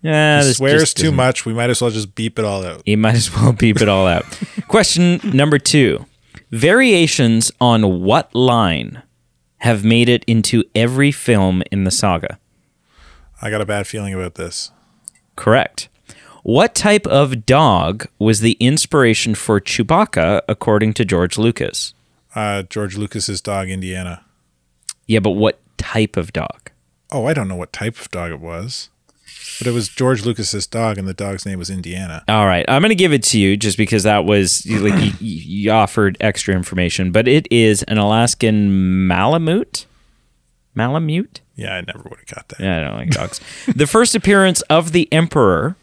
S1: "Yeah, this
S2: swears too much. We might as well just beep it all out.
S1: You might as well beep it all out." Question number two: Variations on what line have made it into every film in the saga?
S2: I got a bad feeling about this.
S1: Correct. What type of dog was the inspiration for Chewbacca, according to George Lucas?
S2: Uh, George Lucas's dog, Indiana.
S1: Yeah, but what type of dog?
S2: Oh, I don't know what type of dog it was, but it was George Lucas's dog, and the dog's name was Indiana.
S1: All right, I'm going to give it to you just because that was like you, you offered extra information, but it is an Alaskan Malamute. Malamute?
S2: Yeah, I never would have got that.
S1: Yeah, I don't like dogs. the first appearance of the Emperor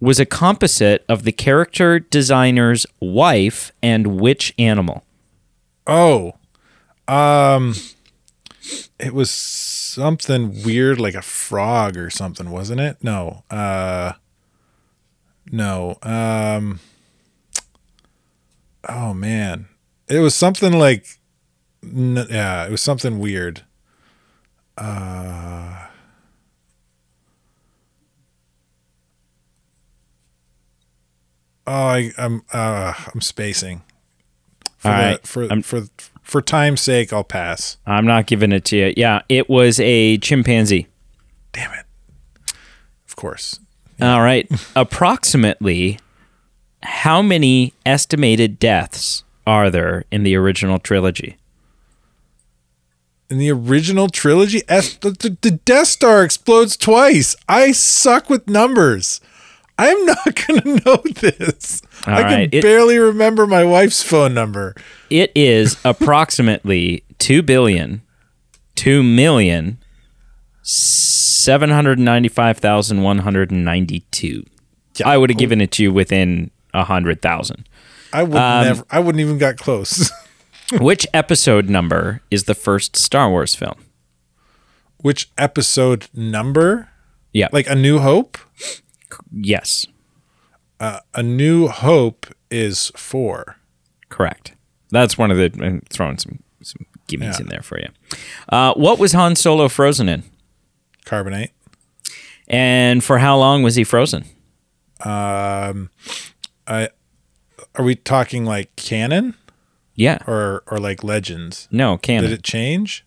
S1: was a composite of the character designer's wife and which animal?
S2: Oh, um, it was something weird, like a frog or something, wasn't it? No, uh, no. Um, oh man, it was something like, yeah, it was something weird. Uh, oh, I, I'm, uh, I'm spacing. For
S1: All
S2: the-
S1: right,
S2: for
S1: I'm-
S2: for for time's sake, I'll pass.
S1: I'm not giving it to you. Yeah, it was a chimpanzee.
S2: Damn it. Of course.
S1: All right. Approximately how many estimated deaths are there in the original trilogy?
S2: In the original trilogy, the Death Star explodes twice. I suck with numbers. I'm not going to know this.
S1: All
S2: I can
S1: it-
S2: barely remember my wife's phone number.
S1: It is approximately 2 billion, 2 million, 795,192.
S2: Yeah,
S1: I would have given it to you within a 100,000.
S2: I would
S1: Um,
S2: never. I wouldn't even got close.
S1: Which episode number is the first Star Wars film?
S2: Which episode number?
S1: Yeah.
S2: Like A New Hope.
S1: Yes,
S2: A New Hope is four.
S1: correct. That's one of the I'm throwing some some gimmies
S2: Yeah.
S1: in there for you. Uh, what was Han Solo frozen in?
S2: Carbonite.
S1: And for how long was he frozen?
S2: Um, I are we talking like canon
S1: Yeah.
S2: or or like legends?
S1: No, canon.
S2: Did it change?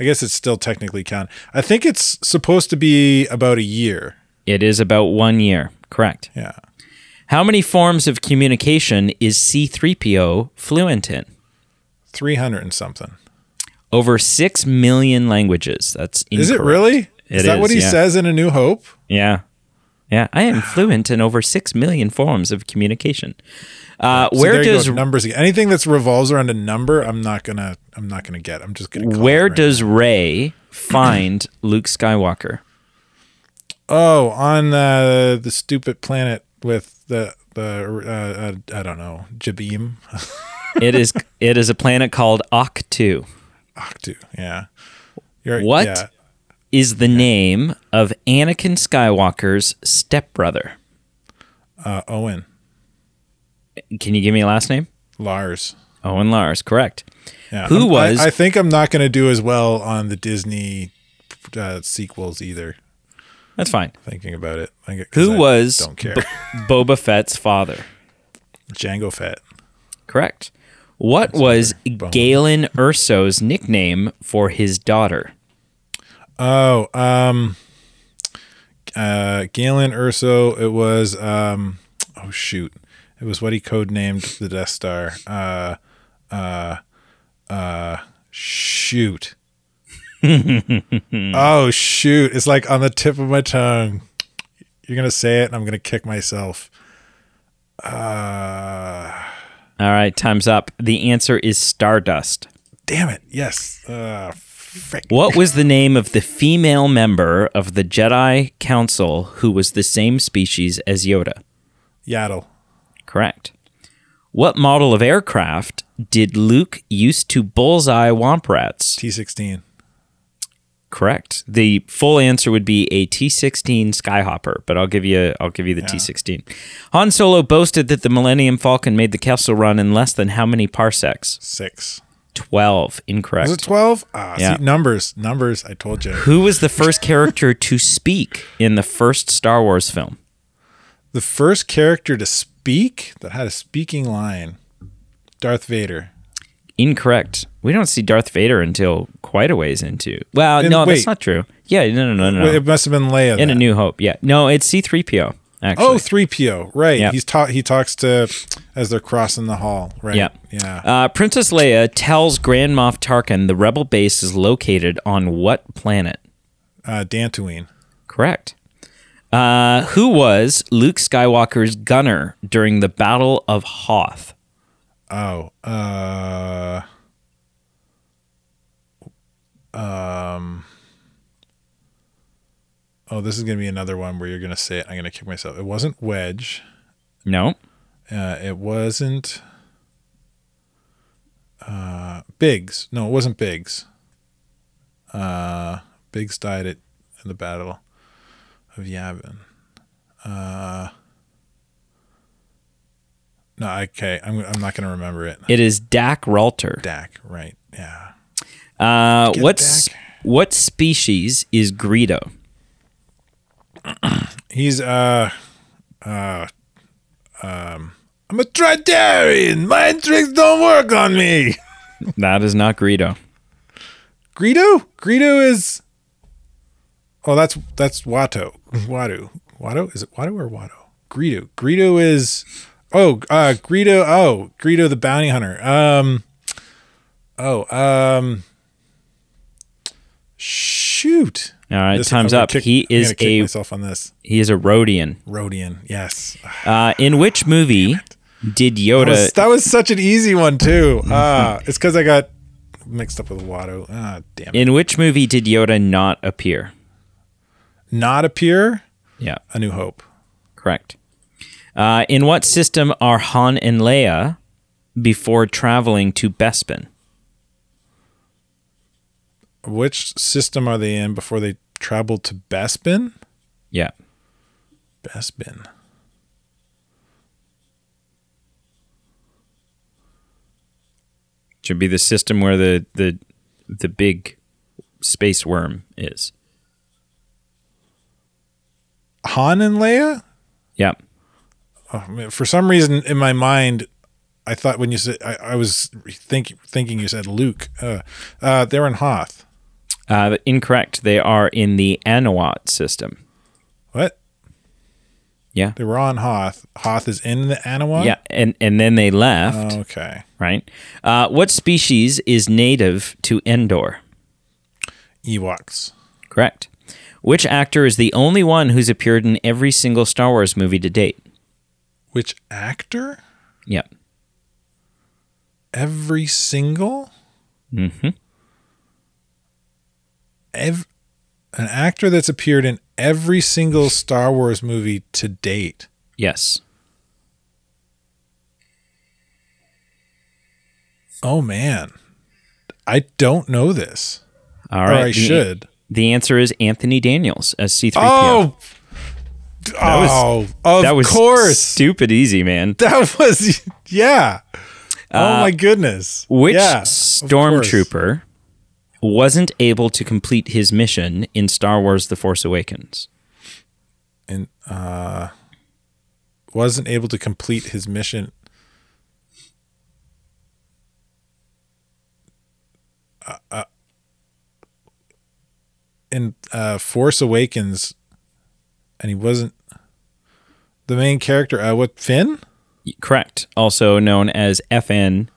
S2: I guess it's still technically canon. I think it's supposed to be about a year.
S1: It is about one year. Correct.
S2: Yeah.
S1: How many forms of communication is C3PO fluent in?
S2: 300 and something.
S1: Over 6 million languages. That's incorrect.
S2: Is it really?
S1: It
S2: is that what he
S1: yeah.
S2: says in A New Hope?
S1: Yeah. Yeah, I am fluent in over 6 million forms of communication. Uh,
S2: So
S1: where does
S2: go, numbers anything that revolves around a number? I'm not gonna. I'm not gonna get. I'm just gonna.
S1: where
S2: it right
S1: does Rey find Luke Skywalker?
S2: Oh, on uh, the stupid planet with the the uh, uh, I don't know Jabim,
S1: It is it is a planet called Ahch-To.
S2: Ahch-To. Yeah. You're,
S1: What
S2: Yeah.
S1: is the name of Anakin Skywalker's stepbrother?
S2: Uh, Owen
S1: Can you give me a last name?
S2: Lars.
S1: Owen Lars, correct.
S2: Yeah.
S1: Who
S2: I'm- I-
S1: was-
S2: I, think I'm not going to do as well on the Disney uh, sequels either.
S1: That's fine.
S2: Thinking about it, I get-
S1: Who
S2: I
S1: was
S2: Don't care.
S1: Bo- Boba Fett's father?
S2: Jango Fett.
S1: Correct. What was. Galen Erso's nickname for his daughter?
S2: Oh, um, uh, Galen Erso. It was um, oh shoot, it was what he codenamed the Death Star. Uh, uh, uh, shoot. oh shoot! It's like on the tip of my tongue. You're gonna say it, and I'm gonna kick myself. Uh,
S1: All right, time's up. The answer is Stardust.
S2: damn it! Yes. Uh, frick.
S1: What was the name of the female member of the Jedi Council who was the same species as Yoda?
S2: Yaddle.
S1: Correct. What model of aircraft did Luke use to bullseye womp rats?
S2: T16.
S1: Correct. The full answer would be a T16 Skyhopper, but I'll give you I'll give you the T16. Han Solo boasted that the Millennium Falcon made the Kessel Run in less than how many parsecs?
S2: Six.
S1: 12. Incorrect.
S2: Was it 12? Ah,
S1: Yeah.
S2: see, numbers. Numbers. I told you.
S1: Who was the first character to speak in the first Star Wars film?
S2: The first character to speak that had a speaking line Darth Vader.
S1: Incorrect. We don't see Darth Vader until quite a ways into. Well,
S2: In-
S1: no, that's not true. Yeah, no, no, no, no.
S2: It must have been Leia.
S1: in A. New Hope. Yeah. No, it's C3PO, actually.
S2: Oh, 3PO. Right.
S1: Yep.
S2: He's ta- he talks to as they're crossing the hall. Right.
S1: Yep.
S2: Yeah.
S1: Uh, Princess Leia tells Grand Moff Tarkin the rebel base is located on what planet?
S2: Uh, Dantooine.
S1: Correct. Uh, who was Luke Skywalker's gunner during the Battle of Hoth?
S2: Oh. Uh. Um. Oh, this is gonna be another one where you're gonna say it. I'm gonna kick myself. It wasn't Wedge.
S1: No.
S2: Uh, it wasn't uh, Biggs. No, it wasn't Biggs. Uh, Biggs died at in the Battle of Yavin. Uh, no, okay, I'm I'm not gonna remember it.
S1: It is Dak Ralter.
S2: Dak, right? Yeah.
S1: Uh,
S2: Get
S1: what what species is Greedo?
S2: He's uh uh um. I'm a Toydarian. Mind tricks don't work on me.
S1: That is not Greedo.
S2: Greedo? Greedo is. Oh, that's that's Watto. Watto. Watto? Is it Watto or Watto? Greedo. Greedo is. Oh, uh, Greedo. Oh, Greedo the bounty hunter. Um. Oh, um. Shoot.
S1: All right,
S2: This-
S1: time's up.
S2: kick-
S1: he
S2: I'm
S1: is a
S2: myself on this.
S1: he is a Rodian.
S2: Rodian. Yes.
S1: Uh, in which movie did
S2: That
S1: Yoda?
S2: was, that was such an easy one too. Ah, it's because I got mixed up with Watto. Ah, damn it.
S1: in which movie did Yoda not appear?
S2: Not appear.
S1: Yeah,
S2: A New Hope.
S1: correct. Uh, in what system are Han and Leia before traveling to Bespin?
S2: Which system are they in before they travel to Bespin?
S1: Yeah,
S2: Bespin.
S1: should be the system where the the the big space worm is.
S2: Han and Leia?
S1: Yeah,
S2: Oh, man, for some reason in my mind, I thought when you said I, I was think, thinking you said Luke. Uh, uh, they're in Hoth.
S1: Uh, incorrect. They are in the Anoat system.
S2: What?
S1: Yeah.
S2: They were on Hoth. Hoth is in the Anawa.
S1: Yeah, and and then they left,
S2: Okay.
S1: right? Uh, what species is native to Endor?
S2: Ewoks.
S1: Correct. Which actor is the only one who's appeared in every single Star Wars movie to date?
S2: Which actor?
S1: Yep.
S2: Every single.
S1: Mm-hmm.
S2: Ev- an actor that's appeared in every single Star Wars movie to date.
S1: Yes.
S2: Oh man, I don't know this,
S1: All
S2: or. I
S1: the,
S2: should.
S1: The answer is Anthony Daniels as C3PO.
S2: Oh,
S1: was-
S2: oh, of
S1: that was
S2: course.
S1: stupid easy, man.
S2: That was yeah. oh my goodness.
S1: Uh, Which
S2: yeah,
S1: stormtrooper wasn't able to complete his mission in Star Wars The Force Awakens?
S2: and uh wasn't able to complete his mission uh, uh, in uh Force Awakens and he wasn't the main character uh what Finn
S1: Correct. Also known as FN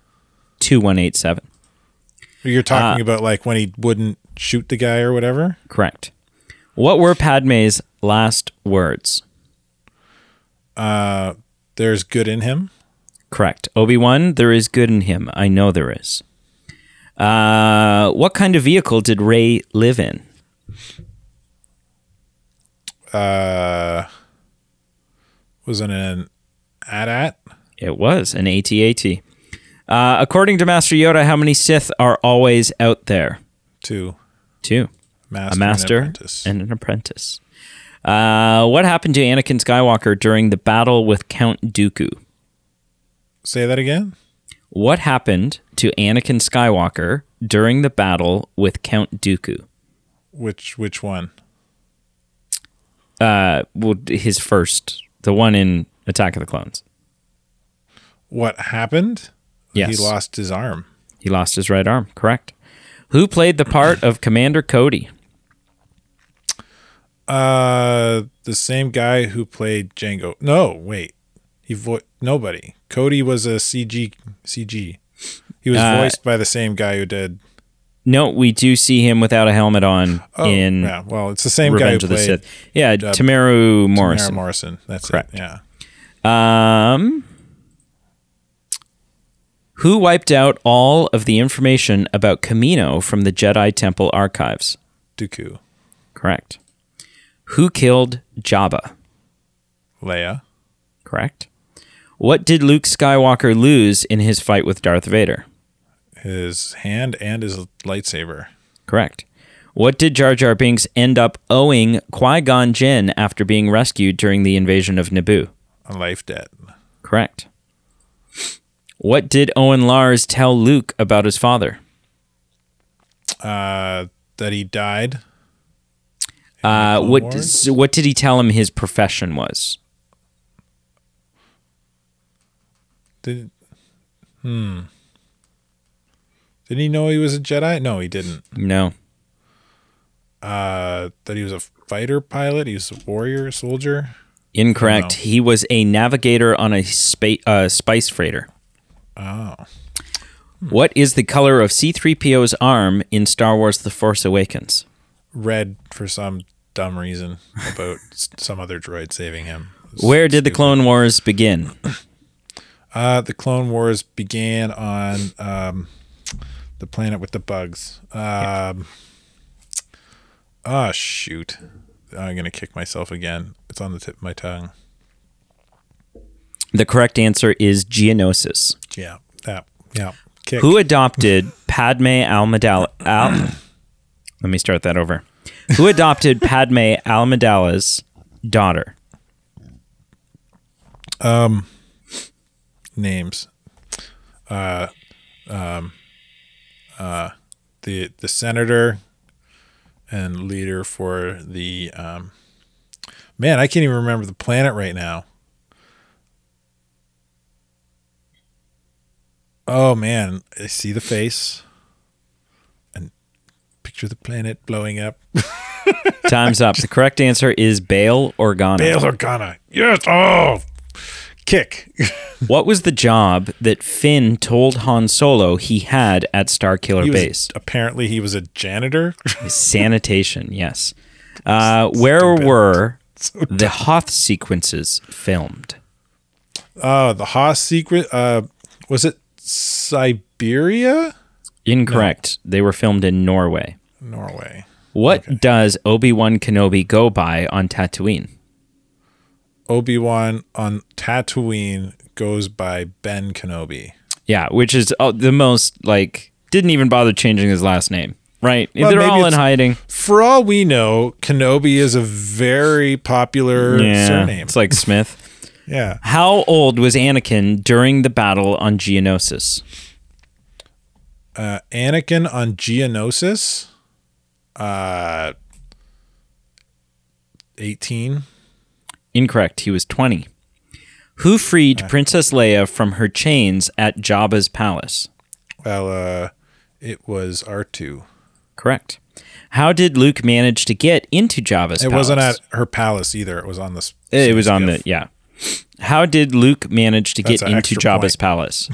S1: 2187.
S2: You're
S1: Uh,
S2: talking about like when he wouldn't shoot the guy or whatever
S1: Correct. What were Padme's last words?
S2: uh there's good in him
S1: Correct. Obi Wan, there is good in him. I know there is. Uh, what kind of vehicle did Rey live in?
S2: uh was it an AT-AT
S1: It was an AT-AT. Uh, according to Master Yoda, how many Sith are always out there?
S2: two
S1: Two.
S2: master,
S1: a
S2: and
S1: master
S2: apprentice.
S1: and an apprentice. Uh, what happened to Anakin Skywalker during the battle with Count Dooku?
S2: Say that again.
S1: What happened to Anakin Skywalker during the battle with Count Dooku?
S2: Which which one?
S1: Uh, well, his first, the one in Attack of the Clones.
S2: What happened?
S1: Yes.
S2: He lost his arm.
S1: He lost his right arm. Correct. Who played the part of Commander Cody?
S2: Uh, the same guy who played Jango. No, wait. He vo- nobody. Cody was a CG CG. He was
S1: Uh,
S2: voiced by the same guy who did.
S1: No, we do see him without a helmet on
S2: Oh,
S1: in
S2: yeah. Well, it's the same
S1: Revenge
S2: guy who
S1: the
S2: played
S1: Sith. Yeah,
S2: uh, Temuera
S1: Morrison.
S2: Morrison. That's
S1: Correct.
S2: it. Yeah.
S1: Um, who wiped out all of the information about Kamino from the Jedi Temple archives?
S2: Dooku.
S1: Correct. Who killed Jabba?
S2: Leia.
S1: Correct. What did Luke Skywalker lose in his fight with Darth Vader?
S2: His hand and his lightsaber.
S1: Correct. What did Jar Jar Binks end up owing Qui Gon Jinn after being rescued during the invasion of Naboo?
S2: A life debt.
S1: Correct. What did Owen Lars tell Luke about his father?
S2: Uh, that he died.
S1: Uh, what so what did he tell him his profession was?
S2: Did hmm. Did he know he was a Jedi? No, he didn't.
S1: No.
S2: Uh, that he was a fighter pilot. He was a warrior, soldier.
S1: Incorrect. He was a navigator on a spa- uh, spice freighter.
S2: Oh,
S1: What is the color of C3PO's arm in Star Wars The Force Awakens?
S2: red for some dumb reason about some other droid saving him.
S1: Where did the. Clone Wars begin?
S2: Uh, the Clone Wars began on um, the planet with the bugs. Um, Oh shoot! I'm gonna kick myself again. It's on the tip of my tongue.
S1: The correct answer is Geonosis.
S2: Yeah, that. Yeah. Kick.
S1: Who adopted Padme Amidala? Al- Let me start that over. Who adopted Padme Amidala's daughter?
S2: Um, names. Uh, um, uh, the the senator and leader for the um, man. I can't even remember the planet right now. Oh man, I see the face and picture the planet blowing up.
S1: Time's up. The correct answer is Bail Organa.
S2: Bail Organa. Yes. Oh, kick.
S1: What was the job that Finn told Han Solo he had at Starkiller
S2: He was-
S1: Base?
S2: apparently, he was a janitor.
S1: Sanitation, yes. Uh, where were the Hoth sequences filmed?
S2: Oh, the Hoth secret. Uh, was it Siberia?
S1: Incorrect. They were filmed in Norway.
S2: Norway.
S1: What does Obi Wan Kenobi go by on Tatooine?
S2: Obi Wan on Tatooine goes by Ben Kenobi.
S1: Yeah, which is uh, the most like didn't even bother changing his last name. Right?
S2: Well,
S1: They're all in hiding.
S2: For all we know, Kenobi is a very popular
S1: Yeah,
S2: surname.
S1: it's like Smith.
S2: yeah.
S1: How old was Anakin during the battle on Geonosis?
S2: Uh, Anakin on Geonosis. Uh, 18.
S1: Incorrect. He was 20. Who freed Princess Leia from her chains at Jabba's palace?
S2: Well, uh, it was R2.
S1: Correct. How did Luke manage to get into Jabba's palace?
S2: It
S1: palace?
S2: wasn't at her palace either. It was on the.
S1: It was on the yeah. How did Luke manage to
S2: That's
S1: get into Jabba's
S2: point.
S1: palace?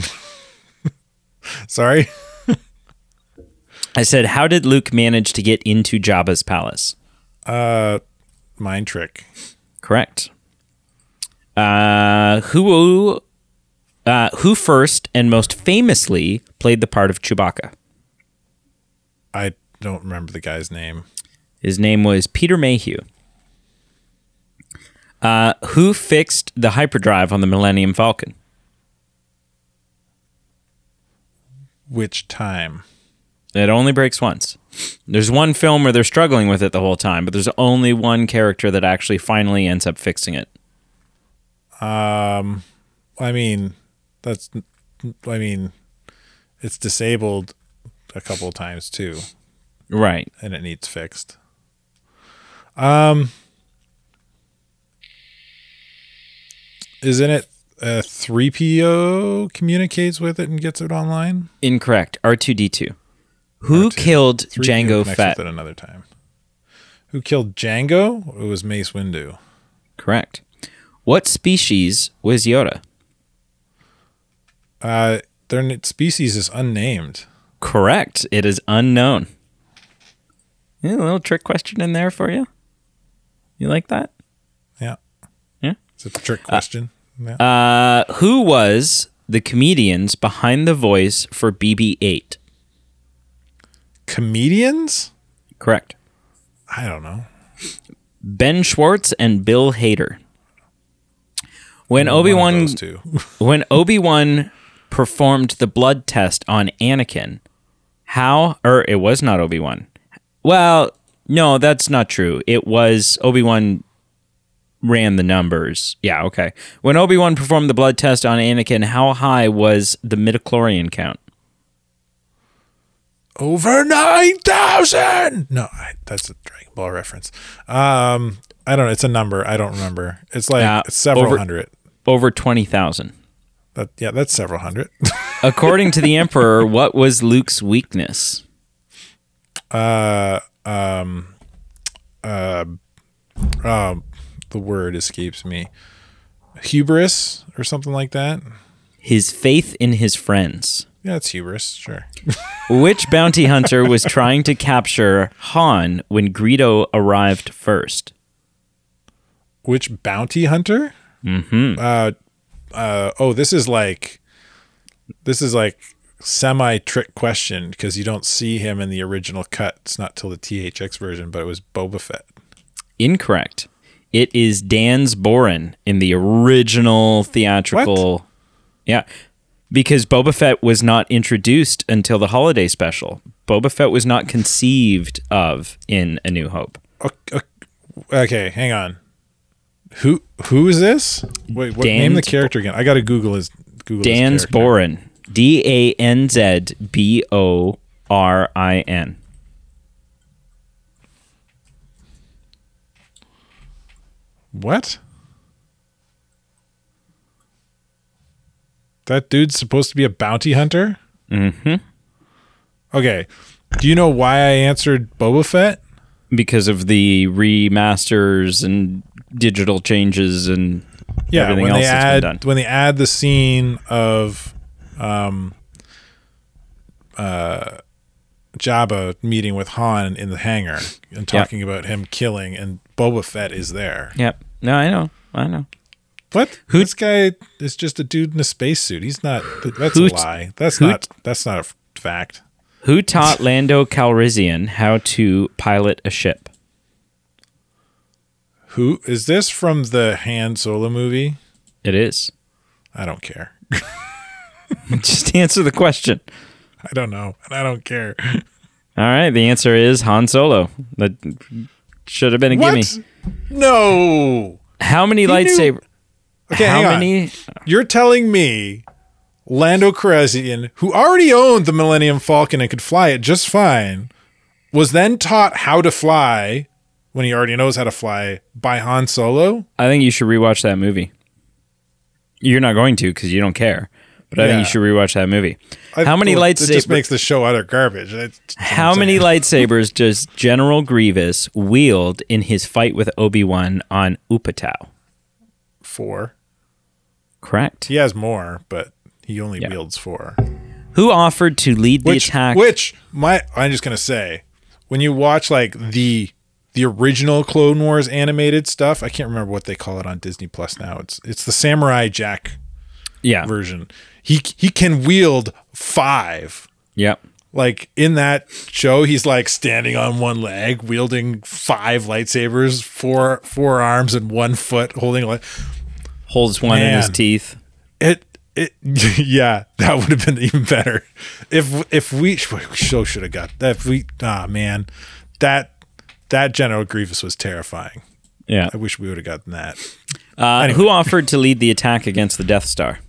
S2: Sorry.
S1: I said, how did Luke manage to get into Jabba's palace?
S2: Uh, mind trick.
S1: Correct. Uh, who uh, who first and most famously played the part of Chewbacca?
S2: I don't remember the guy's name.
S1: His name was Peter Mayhew. Uh, who fixed the hyperdrive on the Millennium Falcon?
S2: Which time?
S1: It only breaks once. There's one film where they're struggling with it the whole time, but there's only one character that actually finally ends up fixing it.
S2: Um, I mean, that's. I mean, it's disabled a couple of times too,
S1: Right.
S2: and it needs fixed. Um, isn't it uh, 3PO communicates with it and gets it online?
S1: Incorrect. R2D2. Who
S2: R2.
S1: killed
S2: 3PO Jango
S1: Fett?
S2: with another time. Who killed Jango? It was Mace Windu.
S1: Correct. What species was Yoda?
S2: Uh, their species is unnamed.
S1: Correct. It is unknown. Yeah, a little trick question in there for you. You like that?
S2: It's a trick question. yeah.
S1: Uh, who was the comedians behind the voice for BB-8?
S2: Comedians?
S1: Correct.
S2: I don't know.
S1: Ben Schwartz and Bill Hader. When Obi Wan when Obi Wan performed the blood test on Anakin, how or it was not Obi Wan. Well, no, that's not true. It was Obi Wan ran the numbers. Yeah, okay. When Obi Wan performed the blood test on Anakin, how high was the midichlorian count?
S2: Over nine thousand. No, I, that's a Dragon Ball reference. Um, I don't know. It's a number. I don't remember. It's like
S1: Uh,
S2: several
S1: over-
S2: hundred.
S1: Over twenty thousand.
S2: That yeah, that's several hundred.
S1: According to the Emperor, what was Luke's weakness?
S2: uh, um, uh, um, the word escapes me. Hubris or something like that.
S1: His faith in his friends.
S2: Yeah, it's hubris. Sure.
S1: Which bounty hunter was trying to capture Han when Greedo arrived first?
S2: Which bounty hunter?
S1: Mm-hmm.
S2: Uh, uh, oh, this is like, this is like semi trick question because you don't see him in the original cut. It's not till the THX version, but it was Boba Fett.
S1: Incorrect. It is Danz Borin in the original theatrical. What? Yeah. Because Boba Fett was not introduced until the holiday special. Boba Fett was not conceived of in A New Hope.
S2: Okay, hang on. Who who is this? Wait, what name the character again? I got to Google his Google. his
S1: Dan's
S2: character.
S1: Borin. D A N Z B O R I N.
S2: What? That dude's supposed to be a bounty hunter?
S1: Mm-hmm.
S2: Okay. Do you know why I answered Boba Fett?
S1: because of the remasters and digital changes and
S2: Yeah,
S1: everything
S2: when
S1: else
S2: they
S1: that's
S2: add
S1: been done.
S2: when they add the scene of um uh Jabba meeting with Han in the hangar and talking about him killing and Boba Fett is there.
S1: Yep. No, I know. I know.
S2: What?
S1: Who-
S2: this guy is just a dude in a spacesuit. He's not. That's
S1: Who-
S2: a lie. That's
S1: who-
S2: not. That's not a fact.
S1: Who taught Lando Calrissian how to pilot a ship?
S2: Who is this from the Han Solo movie?
S1: It is.
S2: I don't care.
S1: Just answer the question.
S2: I don't know, and I don't care.
S1: All right. The answer is Han Solo. That should have been a
S2: What?
S1: gimme.
S2: No.
S1: How many
S2: knew-
S1: lightsaber?
S2: Okay,
S1: how
S2: hang on.
S1: many?
S2: You're telling me Lando Calrissian, who already owned the Millennium Falcon and could fly it just fine, was then taught how to fly when he already knows how to fly by Han Solo?
S1: I think you should rewatch that movie. You're not going to because you don't care, but I think you should rewatch that movie.
S2: I-
S1: how many
S2: well, It just
S1: lightsabers?
S2: makes the show utter garbage.
S1: How many lightsabers does General Grievous wield in his fight with Obi Wan on Utapau?
S2: Four.
S1: Correct.
S2: He has more, but he only
S1: Yeah.
S2: wields four.
S1: Who offered to lead the
S2: Which,
S1: attack?
S2: which my I'm just gonna say, when you watch like the the original Clone Wars animated stuff, I can't remember what they call it on Disney Plus now. It's it's the Samurai Jack
S1: yeah.
S2: version. He he can wield five.
S1: Yep.
S2: Like in that show, he's like standing on one leg, wielding five lightsabers, four four arms and one foot, holding like
S1: Holds one in his teeth.
S2: it. It yeah, that would have been even better. If if we show should have got that. If we ah man, that that General Grievous was terrifying.
S1: Yeah.
S2: I wish we would have gotten that.
S1: Uh, Who offered to lead the attack against the Death Star?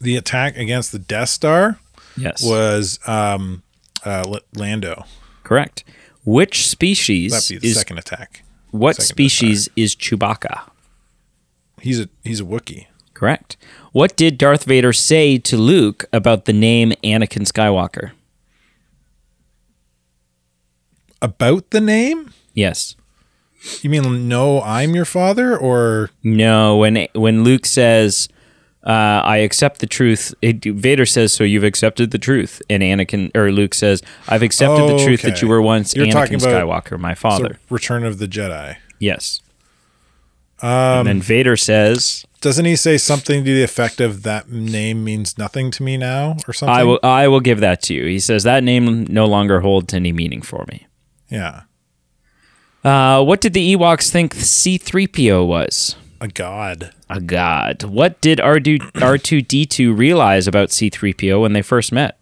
S2: The attack against the Death Star
S1: Yes.
S2: was um uh Lando.
S1: Correct. Which species
S2: That'd be the
S1: is
S2: second attack.
S1: what
S2: second
S1: species is Chewbacca?
S2: He's a he's a Wookiee.
S1: Correct. What did Darth Vader say to Luke about the name Anakin Skywalker?
S2: About the name?
S1: Yes.
S2: You mean no? I'm your father, or
S1: No, when when Luke says, uh, "I accept the truth," it, Vader says, "So you've accepted the truth," and Anakin or Luke says, "I've accepted the truth that you were once
S2: You're
S1: Anakin Skywalker, my father."
S2: Return of the Jedi?
S1: yes.
S2: Um,
S1: and then Vader says,
S2: Doesn't he say something to the effect of that name means nothing to me now, or something?
S1: "I will, I will give that to you." He says that name no longer holds any meaning for me.
S2: Yeah,
S1: Uh, what did the Ewoks think C-3PO was?
S2: A god.
S1: A god. What did R2 R2D2 realize about C-3PO when they first met?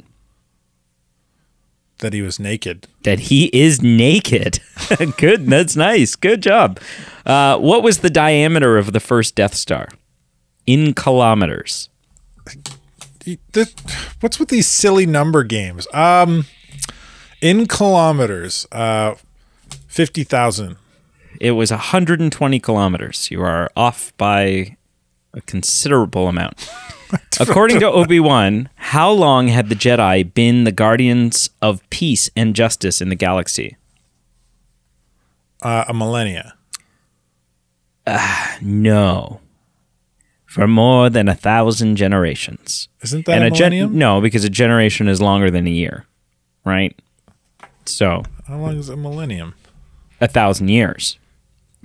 S2: That he was naked.
S1: that he is naked. Good. That's nice. Good job. Uh, what was the diameter of the first Death Star? In kilometers.
S2: What's with these silly number games? Um, in kilometers, uh, fifty thousand.
S1: It was 120 kilometers. You are off by a considerable amount. According to Obi Wan, how long had the Jedi been the guardians of peace and justice in the galaxy?
S2: Uh, a millennia.
S1: No. For more than a thousand generations.
S2: Isn't that a
S1: a gen-
S2: millennium?
S1: no, because a generation is longer than a year, right? So
S2: How long is a millennium?
S1: a thousand years,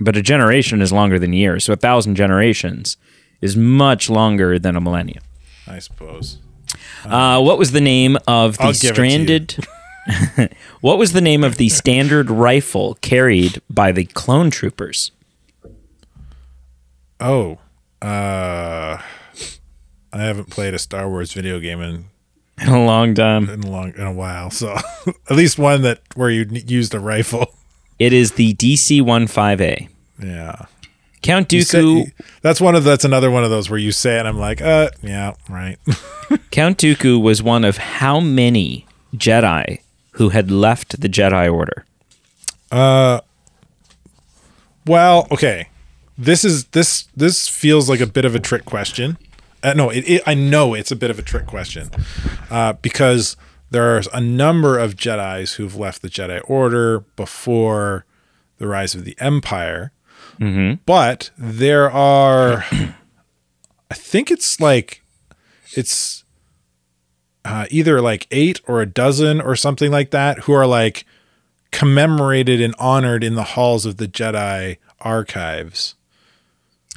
S1: but a generation is longer than years. So a thousand generations is much longer than a millennium.
S2: I suppose.
S1: Uh, what was the name of the
S2: I'll give it to
S1: stranded? what was the name of the standard rifle carried by the clone troopers?
S2: Oh, uh, I haven't played a Star Wars video game in
S1: In a long time.
S2: in a long in a while. So at least one that where you n- used a rifle.
S1: It is the DC-15A.
S2: Yeah.
S1: Count
S2: said-
S1: Dooku.
S2: that's one of that's another one of those where you say it and I'm like, uh, yeah, right.
S1: Count Dooku was one of how many Jedi who had left the Jedi Order?
S2: Uh, well, okay. This is this this feels like a bit of a trick question. Uh, no, it, it, I know it's a bit of a trick question uh, because are a number of Jedi's who've left the Jedi Order before the rise of the Empire. But there are, I think it's like, it's uh, either like eight or a dozen or something like that who are like commemorated and honored in the halls of the Jedi archives.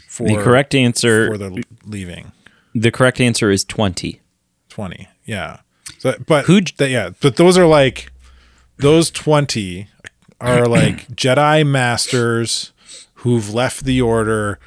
S2: For,
S1: the correct answer
S2: for the leaving.
S1: the correct answer is 20.
S2: 20 yeah so but
S1: Who-
S2: that, yeah but those are like those 20 are like jedi masters who've left the order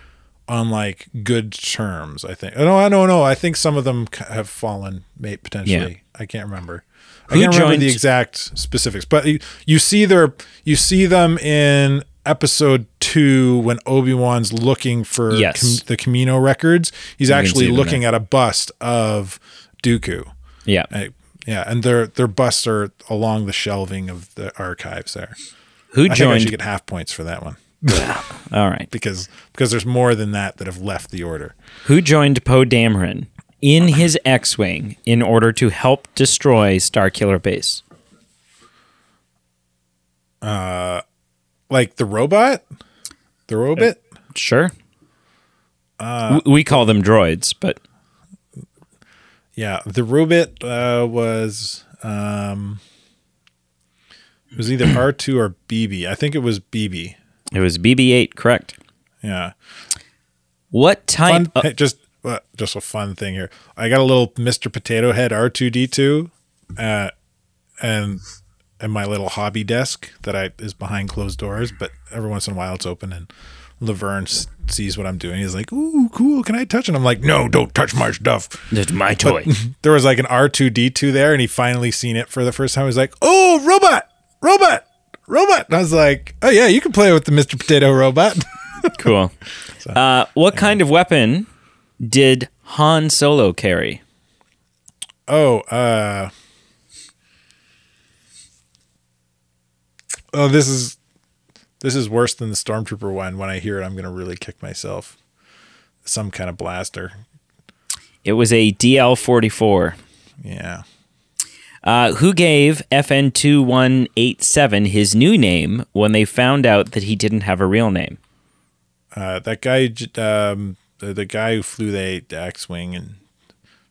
S2: on like good terms i think no i don't know i think some of them have fallen mate potentially i can't remember i can't remember the exact specifics but you, you see their you see them in episode two when obi-wan's looking for
S1: Yes.
S2: Com- the Kamino records he's
S1: can
S2: actually looking at a bust of dooku
S1: Yeah.
S2: I- yeah, and their their busts are along the shelving of the archives there.
S1: Who
S2: I think I
S1: joined?
S2: should get half points for that one
S1: All right.
S2: because because there's more than that that have left the order.
S1: Who joined Poe Dameron in his X-wing in order to help destroy Starkiller Base?
S2: Uh, Like the robot, the robot.
S1: Sure.
S2: Uh,
S1: W- we call them droids, but
S2: Yeah, the robot uh, was um, it was either R two or BB. I think it was BB.
S1: It was BB-8, correct?
S2: Yeah,
S1: What type?
S2: fun.
S1: of-
S2: just uh, just a fun thing here. I got a little Mr. Potato Head R two D two, uh, and and my little hobby desk that I is behind closed doors, but every once in a while it's open and Laverne sees what I'm doing. He's like, "Ooh, cool! Can I touch?" it? And I'm like, "No, don't touch my stuff."
S1: It's my toy.
S2: there was like an R two D two there, and he finally seen it for the first time. He's like, "Oh, robot, robot, robot!" And I was like, "Oh yeah, you can play with the Mr. Potato robot."
S1: cool. Uh, what kind of weapon did Han Solo carry?
S2: Oh, uh Oh, this is this is worse than the stormtrooper one. When I hear it, I'm gonna really kick myself. Some kind of blaster.
S1: It was a DL-44.
S2: Yeah.
S1: Uh, who gave FN2187 his new name when they found out that he didn't have a real name?
S2: Uh that guy um the, the guy who flew the, the X-wing and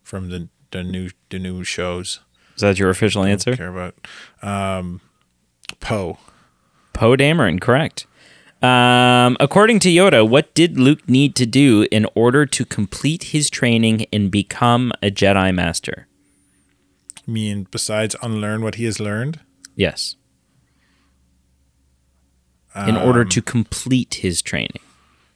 S2: from the the new the new shows.
S1: Is that your official
S2: I don't
S1: answer?
S2: care about um Poe.
S1: Poe Dameron, correct. Um, according to Yoda, what did Luke need to do in order to complete his training and become a Jedi Master?
S2: Mean, besides unlearn what he has learned.
S1: Yes. In order
S2: Um,
S1: to complete his training.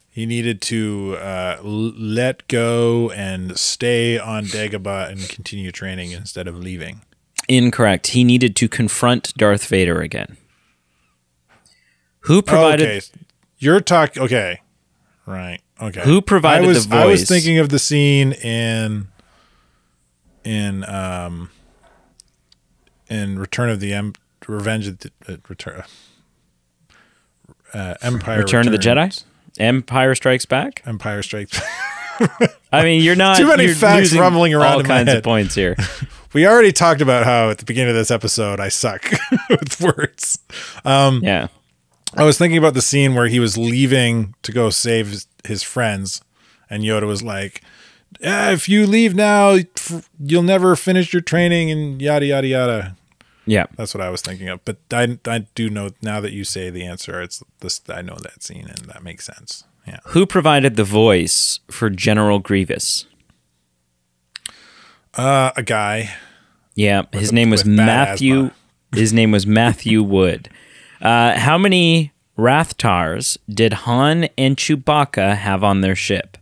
S2: He needed to uh, l- let go and stay on Dagobah and continue training instead of leaving.
S1: Incorrect. He needed to confront Darth Vader again. Who provided
S2: okay, you're talking. Okay, right. Okay.
S1: Who provided
S2: I was,
S1: the voice?
S2: I was thinking of the scene in in um in Return of the em- Revenge of the uh, Return uh, Empire
S1: Return of the Jedi? Empire Strikes Back?
S2: Empire Strikes.
S1: I mean, you're not
S2: Too many
S1: you're
S2: facts rumbling around
S1: all
S2: in my
S1: kinds of
S2: head.
S1: points here.
S2: we already talked about how at the beginning of this episode I suck with words.
S1: Yeah.
S2: I was thinking about the scene where he was leaving to go save his, his friends, and Yoda was like, "Ah, "If you leave now, you'll never finish your training," and yada yada yada.
S1: Yeah.
S2: That's what I was thinking of. But I, I do know now that you say the answer. It's this. I know that scene, and that makes sense. Yeah.
S1: Who provided the voice for General Grievous?
S2: Uh, a guy.
S1: Yeah, his name was Matthew.
S2: asthma.
S1: His name was Matthew Wood. Uh, how many Rathtars did Han and Chewbacca have on their ship?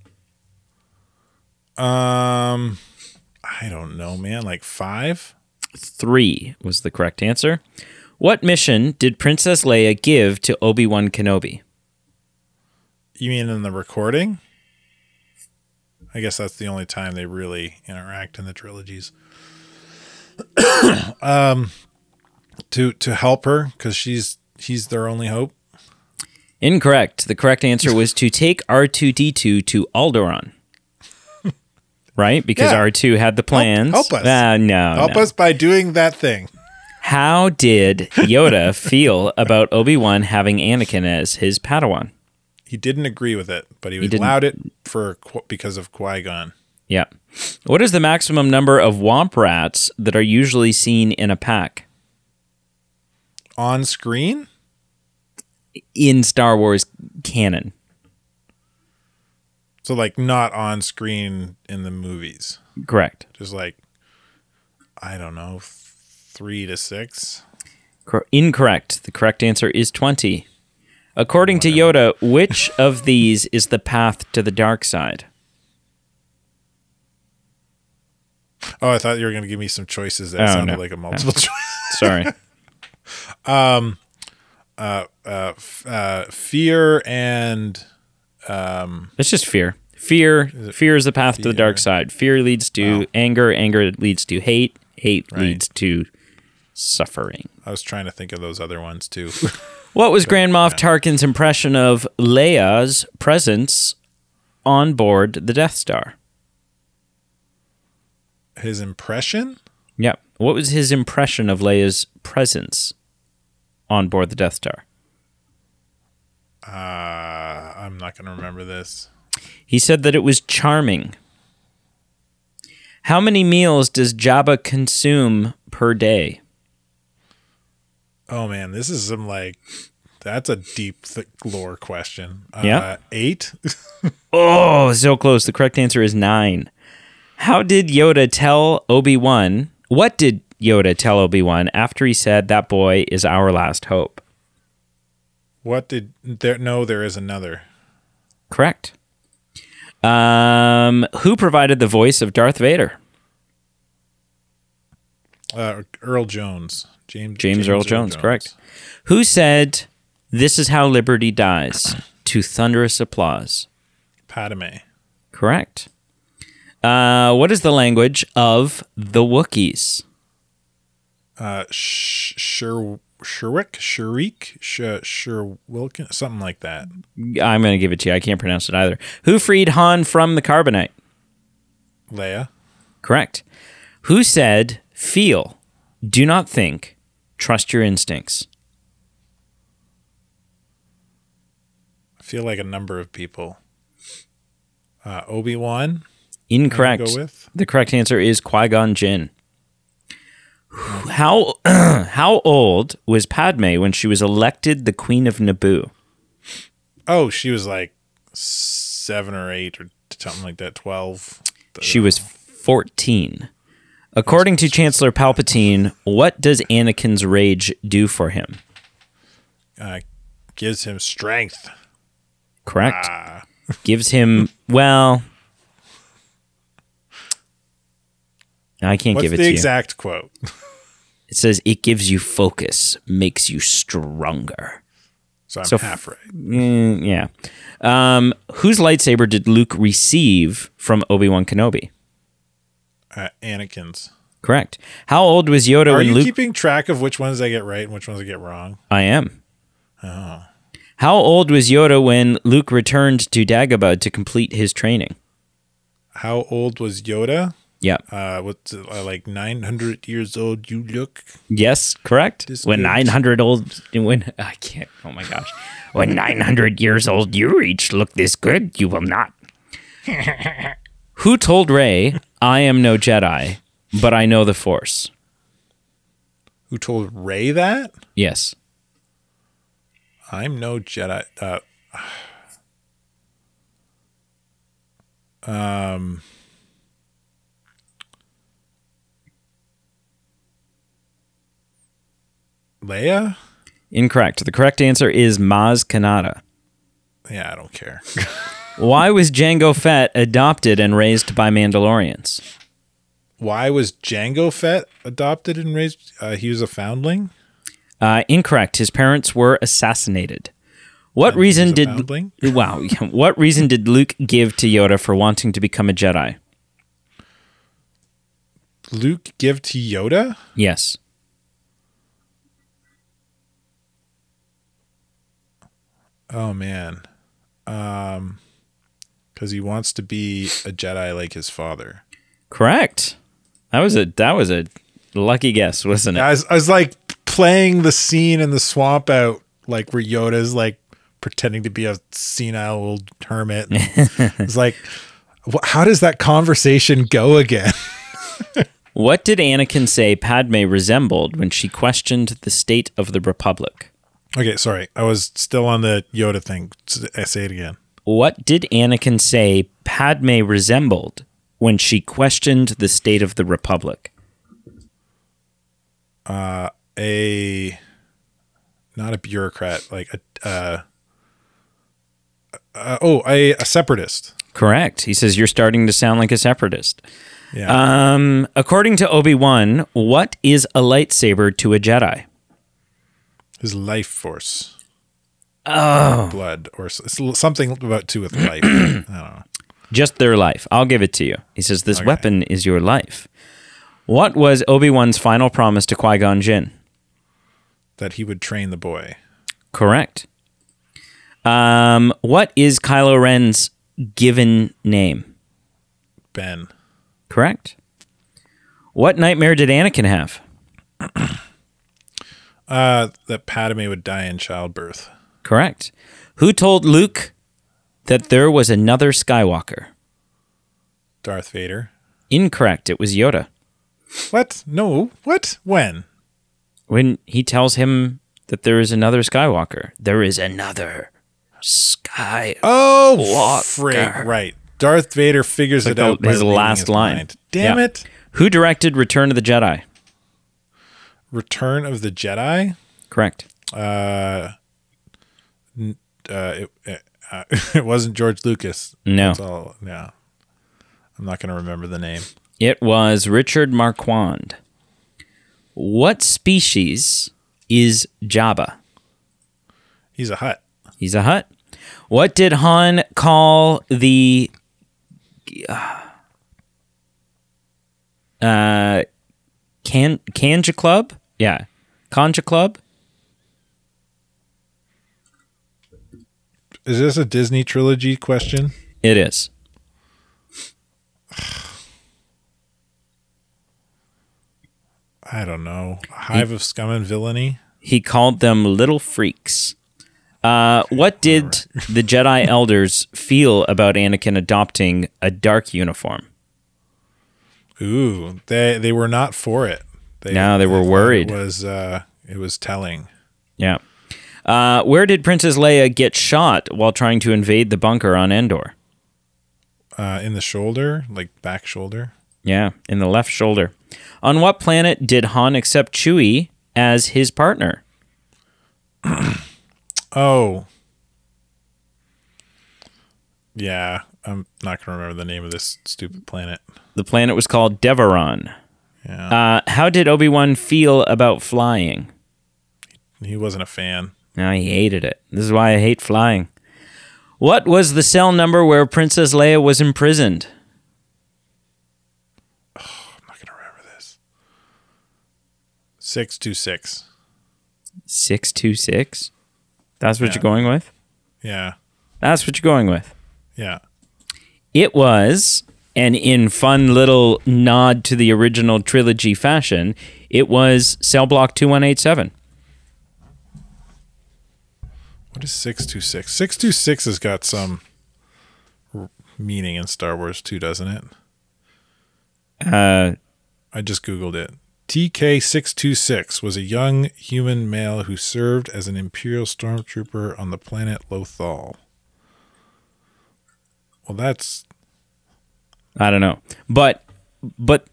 S2: Um, I don't know, man. Like five.
S1: Three was the correct answer. What mission did Princess Leia give to Obi Wan Kenobi?
S2: You mean in the recording? I guess that's the only time they really interact in the trilogies. um, to to help her because she's he's their only hope.
S1: Incorrect. The correct answer was to take R2D2 to Alderaan. Right? Because
S2: Yeah.
S1: R2 had the plans.
S2: help us.
S1: Uh, no.
S2: Help
S1: no.
S2: us by doing that thing.
S1: How did Yoda feel about Obi Wan having Anakin as his Padawan?
S2: He didn't agree with it, but he,
S1: didn't-
S2: allowed it for because of Qui Gon.
S1: Yeah. What is the maximum number of womp rats that are usually seen in a pack
S2: On screen,
S1: in Star Wars canon?
S2: So like not on screen in the movies,
S1: Correct.
S2: just like I don't know, three to six.
S1: Cor- incorrect. The correct answer is 20. According to Yoda, which of these is the path to the dark side?
S2: Oh, I thought you were going to give me some choices. That
S1: Oh,
S2: sounded
S1: no.
S2: like a multiple choice.
S1: Sorry.
S2: um, Uh, uh, fear and Um,
S1: it's just fear. Fear. Fear is the path to the dark side. Fear leads to anger. Anger leads to hate. Hate
S2: Right.
S1: leads to suffering.
S2: I was trying to think of those other ones too.
S1: What was Grand Moff Tarkin's impression of Leia's presence on board the Death Star?
S2: His impression?
S1: Yep. What was his impression of Leia's presence on board the Death Star?
S2: Uh, I'm not going to remember this.
S1: He said that it was charming. How many meals does Jabba consume per day?
S2: Oh man, this is some like that's a deep th- lore question. Uh,
S1: Yeah.
S2: eight.
S1: Oh, so close. The correct answer is nine. How did Yoda tell Obi Wan? What did Yoda tell Obi Wan after he said that boy is our last hope?
S2: What did there? No, there is another.
S1: Correct. Um, who provided the voice of Darth Vader?
S2: Uh, Earl Jones, James
S1: James, Earl, Jones, correct. Who said, "This is how liberty dies"? To thunderous applause.
S2: Padme.
S1: Correct. Uh, what is the language of the Wookiees?
S2: Uh, Sh- Sher Sherwick, Sherik, Sh- Sher Wilkin, something like that.
S1: I'm going to give it to you. I can't pronounce it either. Who freed Han from the carbonite?
S2: Leia.
S1: Correct. Who said, "Feel, do not think, trust your instincts"?
S2: I feel like a number of people. Uh, Obi Wan.
S1: Incorrect.
S2: Go with
S1: The correct answer is Qui Gon Jinn. How how old was Padme when she was elected the Queen of Naboo?
S2: oh, she was like seven or eight or something like that. Twelve.
S1: She was fourteen. According to Chancellor Palpatine, what does Anakin's rage do for him?
S2: uh, gives him strength.
S1: Correct. Gives him well. I can't
S2: What's
S1: give it
S2: the
S1: to you.
S2: exact quote?
S1: It says it gives you focus, makes you stronger.
S2: So I'm
S1: So
S2: half right.
S1: Mm, yeah. Um, whose lightsaber did Luke receive from Obi Wan Kenobi?
S2: Uh, Anakin's.
S1: Correct. How old was Yoda
S2: Are
S1: when
S2: you
S1: Luke?
S2: keeping track of which ones I get right and which ones I get wrong?
S1: I am. Oh. How old was Yoda when Luke returned to Dagobah to complete his training?
S2: How old was Yoda?
S1: Yeah.
S2: Uh, what's it, uh, like 900 years old? You look.
S1: Yes, correct.
S2: This
S1: when
S2: good.
S1: 900 old when I can't. Oh my gosh. When 900 years old you reach look this good, you will not. Who told Rey, "I am no Jedi, but I know the Force"?
S2: Who told Rey that?
S1: Yes.
S2: I'm no Jedi. Uh, um. Leia?
S1: Incorrect. The correct answer is Maz Kanata.
S2: Yeah, I don't care.
S1: Why was Jango Fett adopted and raised by Mandalorians?
S2: Why was Jango Fett adopted and raised? Uh, he was a foundling.
S1: Uh, incorrect. His parents were assassinated. What
S2: he
S1: reason did
S2: foundling?
S1: wow? What reason did Luke give to Yoda for wanting to become a Jedi?
S2: Luke give to Yoda?
S1: Yes.
S2: Oh man, um, because he wants to be a Jedi like his father.
S1: Correct. That was a that was a lucky guess, wasn't it?
S2: I was, I was like playing the scene in the swamp out, like where Yoda's like pretending to be a senile old hermit. it's like, how does that conversation go again?
S1: What did Anakin say Padme resembled when she questioned the state of the Republic?
S2: Okay, sorry, I was still on the Yoda thing. I say it again.
S1: What did Anakin say Padme resembled when she questioned the state of the Republic?
S2: A not a bureaucrat, like a uh, uh, oh, a, a separatist.
S1: Correct. He says you're starting to sound like a separatist.
S2: Yeah.
S1: Um, according to Obi Wan, what is a lightsaber to a Jedi?
S2: His life force. Blood or something about to with life. I don't know.
S1: Just their life. I'll give it to you. He says this weapon is your life. What was Obi Wan's final promise to Qui Gon Jinn?
S2: That he would train the boy.
S1: Correct. Um, what is Kylo Ren's given name?
S2: Ben.
S1: Correct. What nightmare did Anakin have?
S2: Uh, that Padme would die in childbirth.
S1: Correct. Who told Luke that there was another Skywalker?
S2: Darth Vader.
S1: Incorrect. It was Yoda.
S2: What? No. What? When?
S1: When he tells him that there is another Skywalker, there is another Sky.
S2: Oh, frick! Right. Darth Vader figures
S1: Like
S2: it
S1: the-
S2: out.
S1: his last
S2: his
S1: line.
S2: mind. Damn
S1: Yeah.
S2: it!
S1: Who directed Return of the Jedi?
S2: Return of the Jedi.
S1: Correct.
S2: Uh, n- uh, it, it, uh, it wasn't George Lucas.
S1: No.
S2: That's all. No, I'm not going to remember the name.
S1: It was Richard Marquand. What species is Jabba?
S2: He's a Hutt.
S1: He's a Hutt. What did Han call the uh can Kanjiklub? Yeah. Kanjiklub?
S2: Is this a Disney trilogy question?
S1: It is.
S2: I don't know. Hive of scum and villainy.
S1: He called them little freaks. Uh, what did the Jedi elders feel about Anakin adopting a dark uniform?
S2: Ooh, they they were not for it. They,
S1: No, they were worried.
S2: It was uh, it was telling.
S1: Yeah. Uh, where did Princess Leia get shot while trying to invade the bunker on Endor?
S2: Uh, in the shoulder, like back shoulder.
S1: Yeah, in the left shoulder. On what planet did Han accept Chewie as his partner?
S2: Oh. Yeah, I'm not gonna remember the name of this stupid planet.
S1: The planet was called Deveron.
S2: Yeah,
S1: Uh, how did Obi Wan feel about flying?
S2: he wasn't a fan.
S1: No, he hated it. This is why I hate flying. What was the cell number where Princess Leia was imprisoned?
S2: I'm not gonna remember this. Six two six.
S1: 626? That's what
S2: Yeah.
S1: you're going with?
S2: Yeah,
S1: That's what you're going with.
S2: yeah.
S1: It was, and in fun little nod to the original trilogy fashion, it was cell block 2187.
S2: What is six two six? Six two six has got some r- meaning in Star Wars too, doesn't it?
S1: Uh,
S2: I just googled it. TK626 was a young human male who served as an Imperial stormtrooper on the planet Lothal. Well, that's
S1: I don't know. But but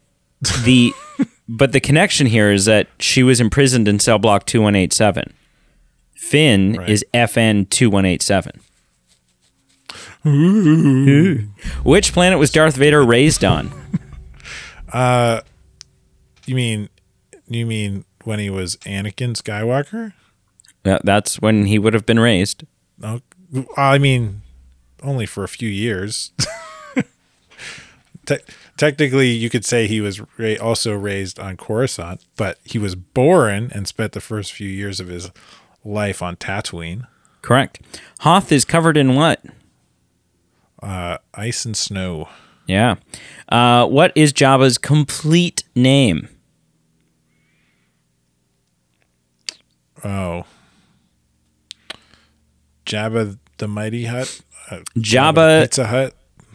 S1: the but the connection here is that she was imprisoned in cell block 2187. Finn
S2: Right.
S1: is FN 2187. Which planet was Darth Vader raised on?
S2: Uh you mean you mean when he was Anakin Skywalker?
S1: That- That's when he would have been raised.
S2: No, I mean only for a few years. Te- technically, you could say he was ra- also raised on Coruscant, but he was born and spent the first few years of his life on Tatooine.
S1: Correct. Hoth is covered in what?
S2: Uh, ice and snow.
S1: Yeah. Uh, what is Jabba's complete name?
S2: Oh. Jabba the Mighty Hut? Uh,
S1: Jabba
S2: Pizza Hut?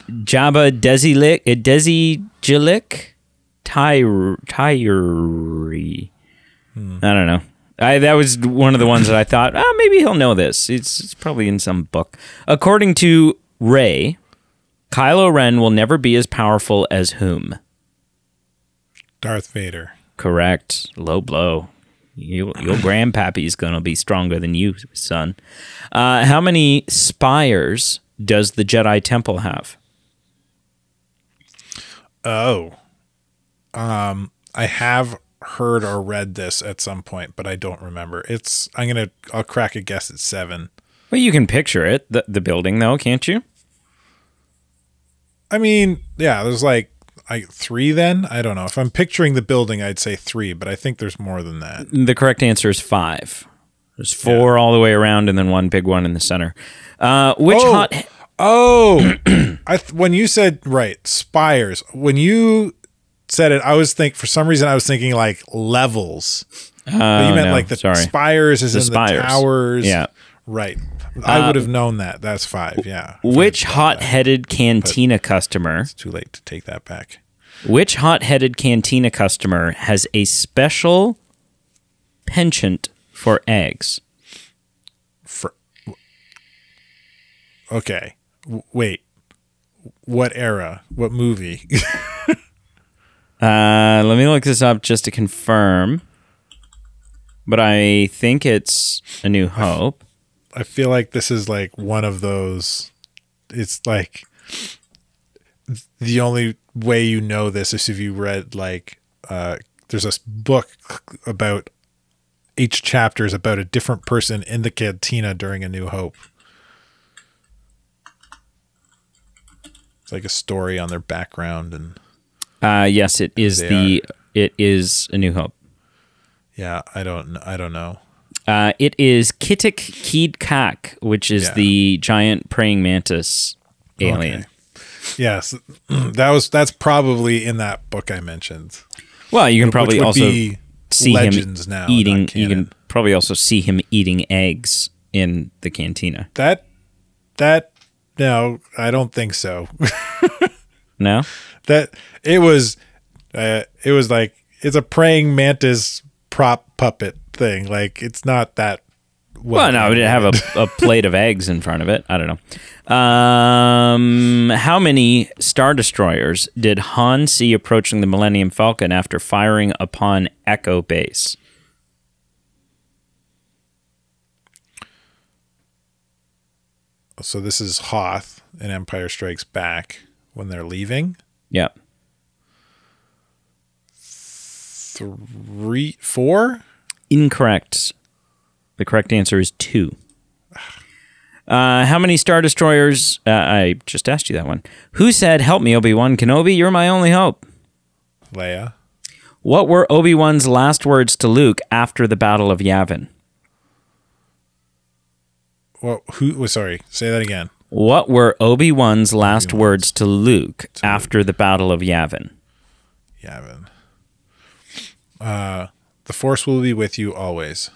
S1: Jabba Desilik uh, Desijilik Tyr Tyri. I don't know. I that was one of the ones that I thought, oh, maybe he'll know this. It's, it's probably in some book. According to Rey, Kylo Ren will never be as powerful as whom?
S2: Darth Vader.
S1: Correct. Low blow. You, your grandpappy's gonna be stronger than you, son. Uh, how many spires does the Jedi Temple have?
S2: Oh. Um, I have heard or read this at some point, but I don't remember. It's I'm gonna I'll crack a guess at seven.
S1: Well, you can picture it, the, the building, though, can't you?
S2: I mean, yeah, there's like like three then? I don't know. If I'm picturing the building, I'd say three, but I think there's more than that.
S1: The correct answer is five. There's four all the way around, and then one big one in the center. Uh, which
S2: Oh.
S1: hot?
S2: Oh, I th- when you said right spires, when you said it, I was think for some reason I was thinking like levels. But you meant
S1: Oh, no,
S2: like the
S1: sorry.
S2: spires is
S1: The
S2: in
S1: spires.
S2: the towers.
S1: Yeah.
S2: right. I would have known that. That's five. Yeah.
S1: Which
S2: had thought that.
S1: hot-headed cantina customer?
S2: It's too late to take that back.
S1: Which hot-headed cantina customer has a special penchant for eggs?
S2: For okay, W- wait. What era? What movie?
S1: Uh, let me look this up just to confirm. But I think it's A New Hope.
S2: I feel like this is like one of those. It's like the only way you know this is if you read like uh, there's this book about each chapter is about a different person in the cantina during A New Hope. It's like a story on their background and
S1: Uh, yes, it is the it is A New Hope.
S2: yeah, I don't I don't know.
S1: Uh, it is Kitik Keed Kak, which is
S2: Yeah.
S1: the giant praying mantis alien.
S2: Okay. Yes, that was that's probably in that book I mentioned.
S1: Well, you can probably also
S2: be
S1: see
S2: legends
S1: him
S2: now,
S1: eating. You can probably also see him eating eggs in the cantina.
S2: That that no, I don't think so.
S1: No,
S2: that it was uh, it was like it's a praying mantis prop puppet thing. Like it's not that
S1: well, no, we didn't have a, a plate of eggs in front of it. I don't know. Um, how many star destroyers did Han see approaching the Millennium Falcon after firing upon Echo Base?
S2: so this is Hoth in Empire Strikes Back when they're leaving.
S1: Yep.
S2: Three four?
S1: Incorrect. The correct answer is two. Uh, how many Star Destroyers? Uh, I just asked you that one. Who said, Help me, Obi Wan Kenobi? You're my only hope.
S2: Leia.
S1: What were Obi Wan's last words to Luke after the Battle of Yavin?
S2: Well who was sorry, say that again.
S1: What were Obi Wan's last words to Luke after the Battle of Yavin?
S2: Yavin. Uh the force will be with you always.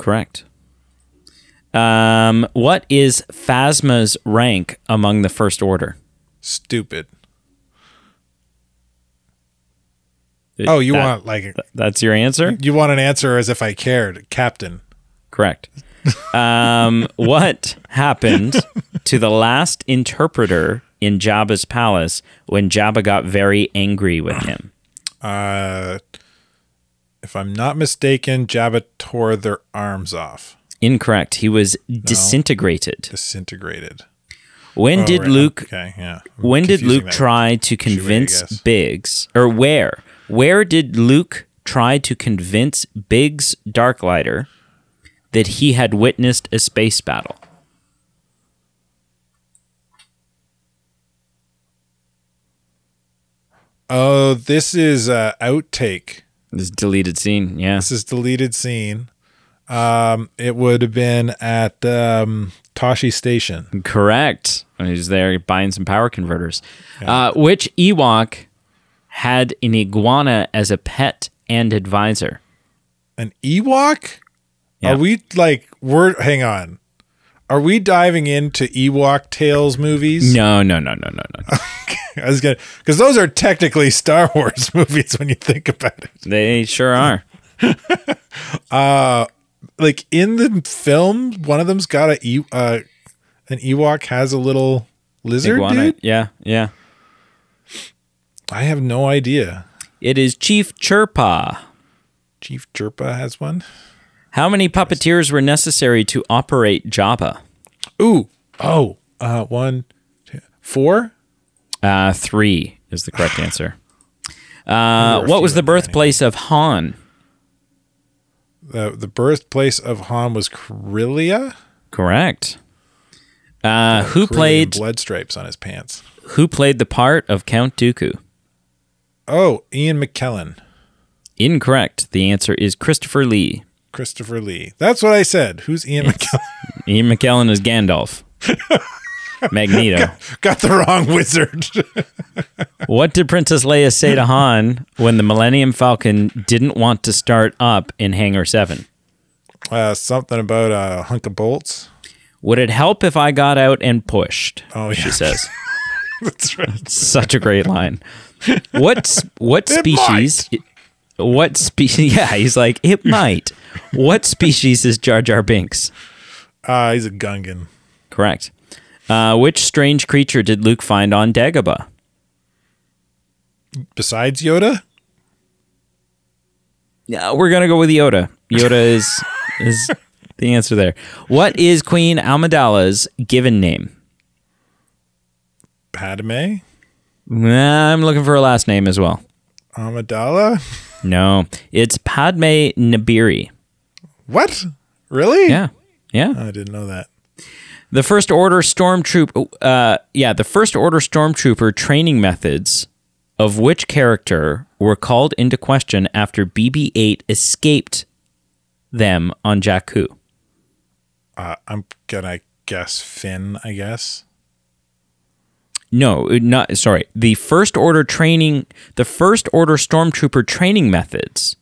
S1: Correct. Um, what is Phasma's rank among the First Order?
S2: Stupid. Oh, you
S1: That-
S2: want like
S1: That's your answer?
S2: you want an answer as if I cared, Captain.
S1: Correct. Um, what happened to the last interpreter in Jabba's palace when Jabba got very angry with him?
S2: Uh if I'm not mistaken, Jabba tore their arms off,
S1: Incorrect. He was disintegrated.
S2: disintegrated.
S1: When
S2: Oh,
S1: did
S2: right.
S1: Luke?
S2: Okay, yeah. I'm
S1: When did Luke
S2: that.
S1: try to convince. Biggs, or where? Where did Luke try to convince Biggs Darklighter that he had witnessed a space battle?
S2: Oh, this is a outtake.
S1: This deleted scene. Yeah.
S2: This is deleted scene. Um, it would have been at um, Tosche Station.
S1: Correct. He's there buying some power converters. Uh, which Ewok had an iguana as a pet and advisor?
S2: An Ewok?
S1: Yeah.
S2: Are we like we're hang on. Are we diving into Ewok Tales movies?
S1: No, no, no, no, no, no.
S2: I was gonna because those are technically Star Wars movies when you think about it.
S1: they sure are.
S2: Like in the film, one of them's got a E- uh, an Ewok has a little lizard
S1: Iguana.
S2: dude.
S1: Yeah, yeah.
S2: I have no idea.
S1: It is Chief Chirpa.
S2: Chief Chirpa has one.
S1: How many puppeteers were necessary to operate Jabba?
S2: Ooh, oh, uh, one, two, four.
S1: Uh, three is the correct answer. Uh,
S2: There were a
S1: what was the birthplace of Han?
S2: The the birthplace of Han was Corellia.
S1: Correct. Uh, who played
S2: blood stripes on his pants?
S1: Who played the part of Count Dooku?
S2: Oh, Ian McKellen,
S1: Incorrect. The answer is Christopher Lee.
S2: Christopher Lee. That's what I said. Who's Ian McKellen?
S1: Ian McKellen is Gandalf. Magneto.
S2: Got the wrong wizard.
S1: What did Princess Leia say to Han when the Millennium Falcon didn't want to start up in Hangar 7?
S2: uh, something about a hunk of bolts.
S1: Would it help if I got out and pushed?
S2: Oh,
S1: She says.
S2: That's right.
S1: Such a great line. What what species what species Yeah, he's like it might. What species is Jar Jar Binks?
S2: Uh, he's a Gungan.
S1: Correct. Uh, which strange creature did Luke find on Dagobah?
S2: Besides Yoda,
S1: Yeah, we're gonna go with Yoda. Yoda is is the answer there. What is Queen Amidala's given name?
S2: Padme,
S1: Nah, I'm looking for a last name as well.
S2: Amidala.
S1: No, it's Padme Naberrie.
S2: What? Really?
S1: Yeah, yeah.
S2: I didn't know that.
S1: The First Order stormtrooper. Uh, yeah, the First Order stormtrooper training methods of which character were called into question after BB-8 escaped them on Jakku.
S2: Uh, I'm gonna guess Finn. I guess.
S1: No, uh, not sorry. The First Order training, the First Order stormtrooper training methods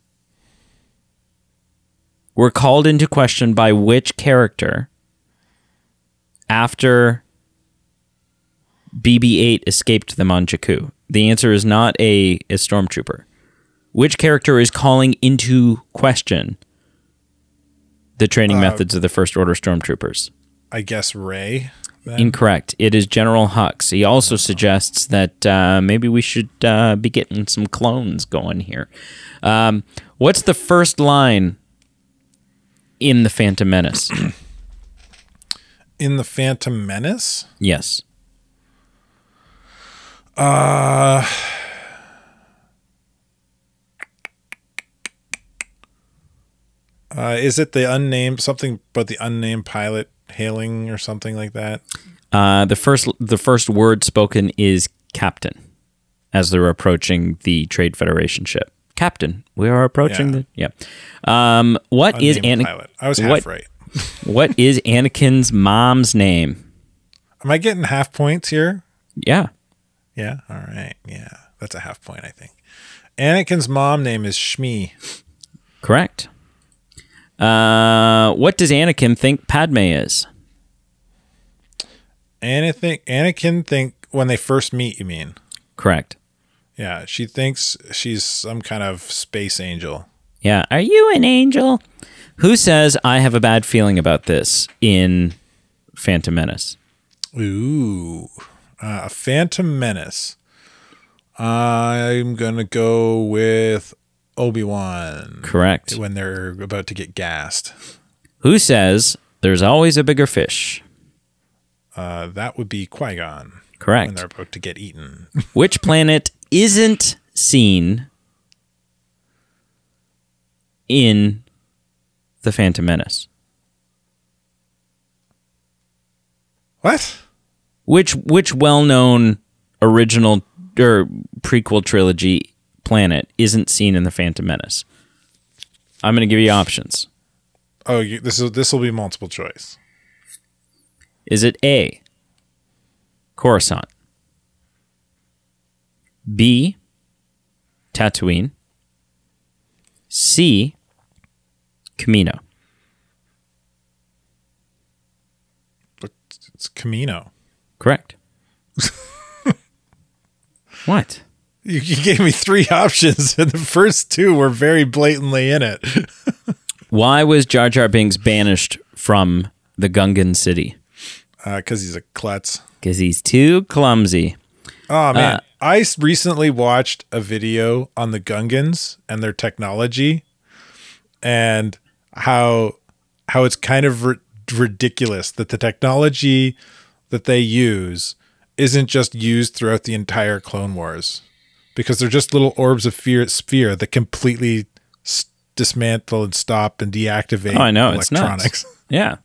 S1: were called into question by which character after BB-8 escaped them on Jakku? The answer is not a, a stormtrooper. Which character is calling into question the training uh, methods of the First Order stormtroopers?
S2: I guess Rey. Then.
S1: Incorrect. It is General Hux. He also suggests that uh, maybe we should uh, be getting some clones going here. Um, what's the first line in the Phantom Menace?
S2: In the Phantom Menace.
S1: yes.
S2: Uh, uh, is it the unnamed something but the unnamed pilot hailing or something like that?
S1: Uh, the first the first word spoken is captain as they're approaching the Trade Federation ship. Captain, we are approaching
S2: Yeah.
S1: the yeah. Um, what is
S2: Unnamed pilot. I was half
S1: what-
S2: right.
S1: what is Anakin's mom's name?
S2: Am I getting half points here?
S1: Yeah.
S2: Yeah. All right. Yeah, that's a half point, I think. Anakin's mom name is Shmi.
S1: Correct. Uh, what does Anakin think Padme is?
S2: Anakin, Anakin think when they first meet. You mean?
S1: Correct.
S2: Yeah, she thinks she's some kind of space angel.
S1: Yeah. Are you an angel? Who says I have a bad feeling about this in Phantom Menace?
S2: Ooh, uh, a Phantom Menace. I'm gonna go with Obi Wan
S1: Correct.
S2: when they're about to get gassed.
S1: Who says there's always a bigger fish?
S2: Uh, that would be Qui Gon
S1: Correct.
S2: when they're about to get eaten.
S1: Which planet isn't seen in the Phantom Menace?
S2: what?
S1: Which which well-known original or prequel trilogy planet isn't seen in the Phantom Menace? I'm going to give you options.
S2: Oh, you, this is this will be multiple choice.
S1: Is it A, Coruscant. B. Tatooine. C. Kamino.
S2: But it's Kamino.
S1: Correct. what?
S2: You, you gave me three options, and the first two were very blatantly in it.
S1: Why was Jar Jar Binks banished from the Gungan city?
S2: Because Uh, he's a klutz.
S1: Because he's too clumsy.
S2: Oh man,
S1: Uh,
S2: I recently watched a video on the Gungans and their technology, and how how it's kind of ri- ridiculous that the technology that they use isn't just used throughout the entire Clone Wars, because they're just little orbs of fear sphere that completely s- dismantle and stop and deactivate.
S1: Oh, I know. It's
S2: electronics.
S1: Yeah.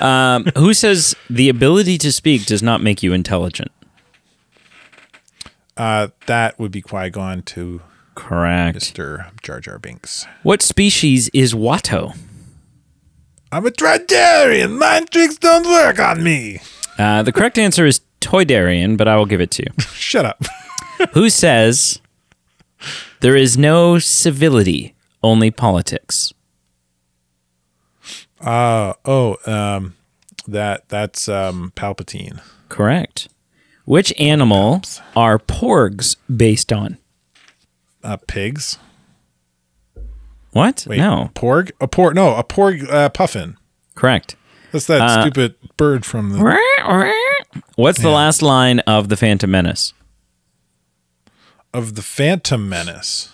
S1: um, who says the ability to speak does not make you intelligent?
S2: Uh, that would be Qui Gon to
S1: Correct.
S2: Mister Jar Jar Binks.
S1: What species is Watto?
S2: I'm a Tridarian. Mind tricks don't work on me.
S1: Uh, the correct answer is Toydarian, but I will give it to you.
S2: Shut up.
S1: Who says there is no civility, only politics?
S2: Oh, um, that that's um Palpatine.
S1: Correct. Which animal are porgs based on?
S2: Uh, pigs.
S1: What?
S2: Wait,
S1: No.
S2: porg. A porg. No, a porg. Uh, puffin.
S1: Correct.
S2: That's that
S1: Uh,
S2: stupid bird from the
S1: What's the last line of the Phantom Menace?
S2: Of the Phantom Menace.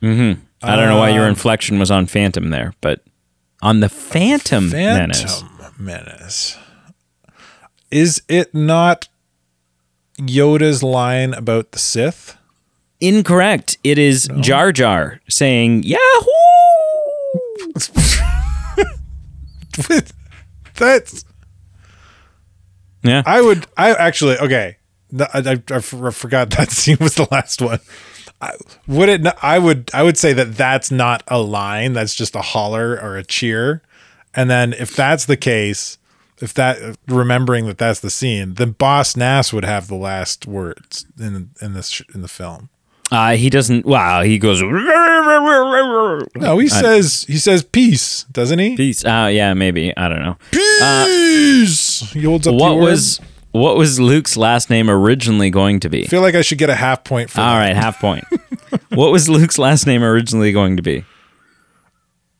S2: Mm-hmm.
S1: I don't know why your uh, inflection was on Phantom there, but on the Phantom,
S2: Phantom
S1: Menace.
S2: Menace. Is it not Yoda's line about the Sith?
S1: Incorrect. It is Jar Jar saying Yahoo.
S2: That's
S1: Yeah.
S2: I would. I actually okay. I, I, I forgot that scene was the last one. I, would it? Not, I would. I would say that that's not a line. That's just a holler or a cheer. And then if that's the case, if that remembering that that's the scene, then Boss Nass would have the last words in in this in the film.
S1: Uh, he doesn't. Wow. He goes.
S2: No, he says he says peace, doesn't he?
S1: Peace. Uh, yeah, maybe. I don't know.
S2: Peace. he holds up.
S1: What was what was Luke's last name originally going to be?
S2: I feel like I should get a half point for
S1: All
S2: that.
S1: right, half point. what was Luke's last name originally going to be?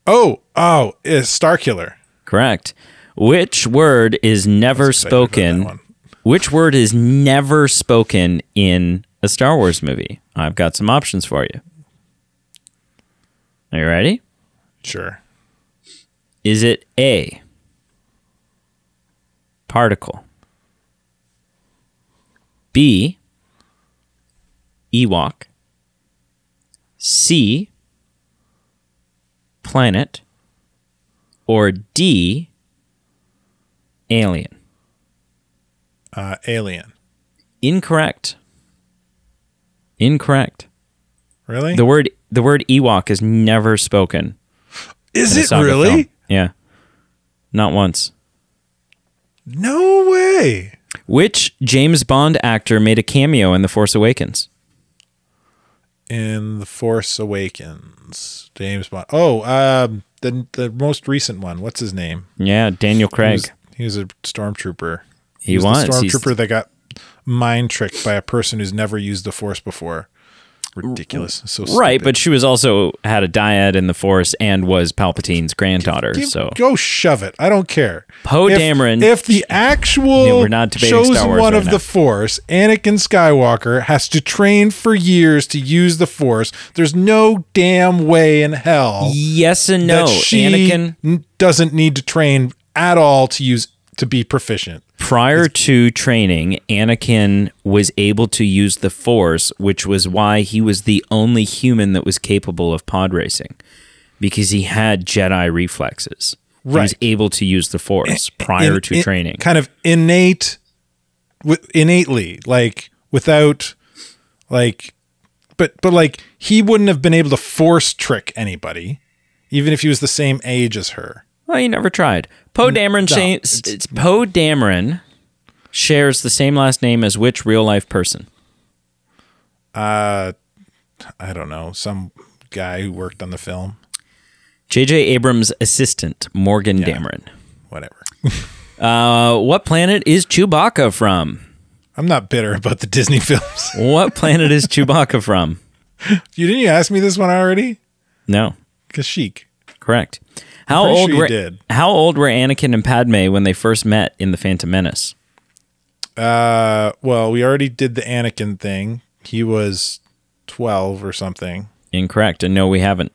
S2: Oh, oh, it's Starkiller.
S1: Correct. Which word is never
S2: excited about that
S1: spoken?
S2: one.
S1: Which word is never spoken in a Star Wars movie? I've got some options for you. Are you ready?
S2: Sure.
S1: Is it A? Particle. B. Ewok. C. Planet. Or D. Alien.
S2: Uh, alien.
S1: Incorrect. Incorrect.
S2: Really?
S1: The word the word Ewok is never spoken.
S2: Is it really?
S1: film. Yeah. Not once.
S2: No way.
S1: Which James Bond actor made a cameo in The Force Awakens?
S2: In The Force Awakens, James Bond. Oh, um, the the most recent one. What's his name?
S1: Yeah, Daniel
S2: He
S1: Craig.
S2: was, he was a stormtrooper.
S1: He
S2: was,
S1: was.
S2: the
S1: He's-
S2: stormtrooper that got mind tricked by a person who's never used the Force before. Ridiculous. So
S1: right,
S2: stupid.
S1: but she was also had a dyad in the Force and was Palpatine's granddaughter.
S2: Give-
S1: so
S2: go shove it. I don't care.
S1: Poe Dameron-
S2: If the actual
S1: Yeah, we're not debating
S2: chosen one
S1: right
S2: of
S1: now.
S2: the Force, Anakin Skywalker, has to train for years to use the Force, there's no damn way in hell
S1: yes and no, Anakin.
S2: doesn't need to train at all to use to be proficient.
S1: Prior to training, Anakin was able to use the Force, which was why he was the only human that was capable of pod racing, because he had Jedi reflexes. He was able to use the Force prior
S2: In-
S1: to
S2: in-
S1: training.
S2: kind of innate, innately, like without, like, but but like he wouldn't have been able to force trick anybody, even if he was the same age as her.
S1: Well, you never tried. Poe Dameron.
S2: no,
S1: saying- it's Poe Dameron shares the same last name as which real life person?
S2: Uh, I don't know. Some guy who worked on the film.
S1: J.J. Abrams' assistant, Morgan Dameron.
S2: Whatever.
S1: Uh, what planet is Chewbacca from?
S2: I'm not bitter about the Disney films.
S1: What planet is Chewbacca from?
S2: you didn't you ask me this one already?
S1: No,
S2: Kashyyyk.
S1: correct. How
S2: Pretty
S1: old
S2: sure
S1: were
S2: did.
S1: How old were Anakin and Padme when they first met in the Phantom Menace?
S2: Uh, well, we already did the Anakin thing. He was 12 or something.
S1: Incorrect. And no, we haven't.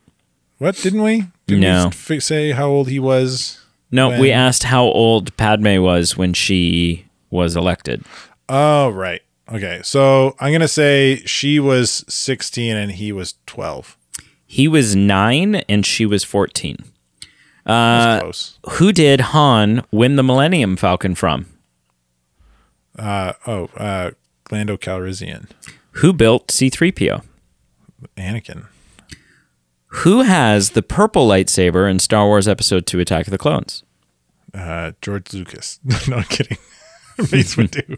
S2: What didn't we? Didn't
S1: No.
S2: we say how old he was?
S1: No, we asked how old Padme was when she was elected.
S2: Oh, right. Okay. So I'm going to say she was 16 and he was 12.
S1: He was nine and she was 14.
S2: Close.
S1: Who did Han win the Millennium Falcon from?
S2: Uh, oh, uh, Lando Calrissian.
S1: Who built C3PO?
S2: Anakin.
S1: Who has the purple lightsaber in Star Wars Episode 2 Attack of the Clones?
S2: Uh, George Lucas. no, I'm kidding. Mace Windu.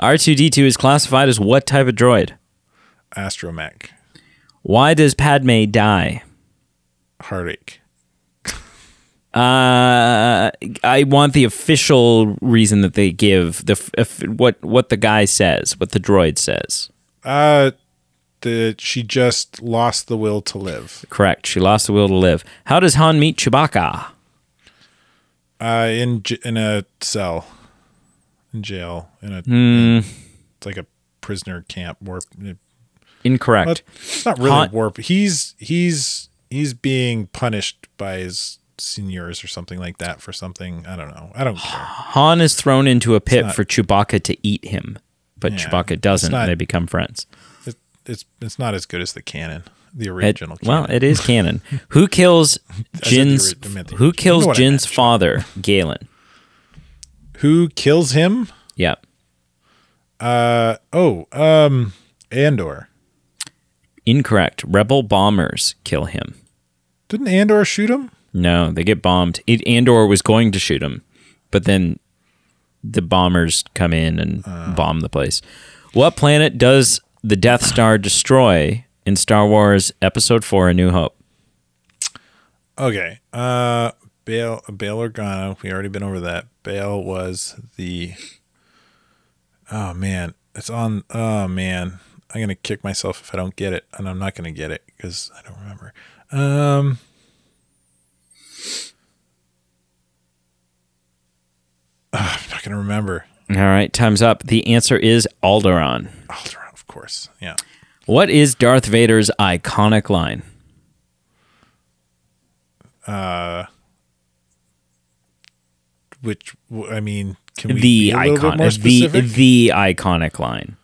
S1: R2D2 is classified as what type of droid?
S2: Astromech.
S1: Why does Padme die?
S2: Heartache.
S1: Uh, I want the official reason that they give the if, what what the guy says, what the droid says.
S2: Uh, the, she just lost the will to live.
S1: Correct. She lost the will to live. How does Han meet Chewbacca?
S2: Uh, in in a cell, in jail, in a
S1: Hmm.
S2: it's like a prisoner camp warp.
S1: Incorrect.
S2: But it's not really
S1: Han-
S2: warp. He's he's he's being punished by his seniors or something like that for something. I don't know. I don't care.
S1: Han is thrown into a pit
S2: not-
S1: for Chewbacca to eat him, but
S2: Yeah,
S1: Chewbacca doesn't.
S2: not-
S1: and they become friends.
S2: It, it's it's not as good as the canon, the
S1: It-
S2: original.
S1: well, it is canon. Who kills
S2: the
S1: Jyn's?
S2: ori- I meant the
S1: Who kills
S2: You know
S1: Jyn's
S2: meant,
S1: father, Galen?
S2: who kills him?
S1: Yeah.
S2: Uh oh, um, Andor.
S1: Incorrect. Rebel bombers kill him.
S2: Didn't Andor shoot him?
S1: No, they get bombed. It, Andor was going to shoot him, but then the bombers come in and
S2: Uh.
S1: bomb the place. What planet does the Death Star destroy in Star Wars Episode 4 A New Hope?
S2: Okay. Uh Bail Bail Organa, we already been over that. Bail was the Oh man, it's on oh man. I'm gonna kick myself if I don't get it, and I'm not gonna get it because I don't remember. Um I'm not gonna remember.
S1: All right, time's up. The answer is Alderaan.
S2: Alderaan, of course. Yeah.
S1: What is Darth Vader's iconic line?
S2: Uh, which I mean, can we
S1: The
S2: be a little bit more
S1: iconic, the the iconic line.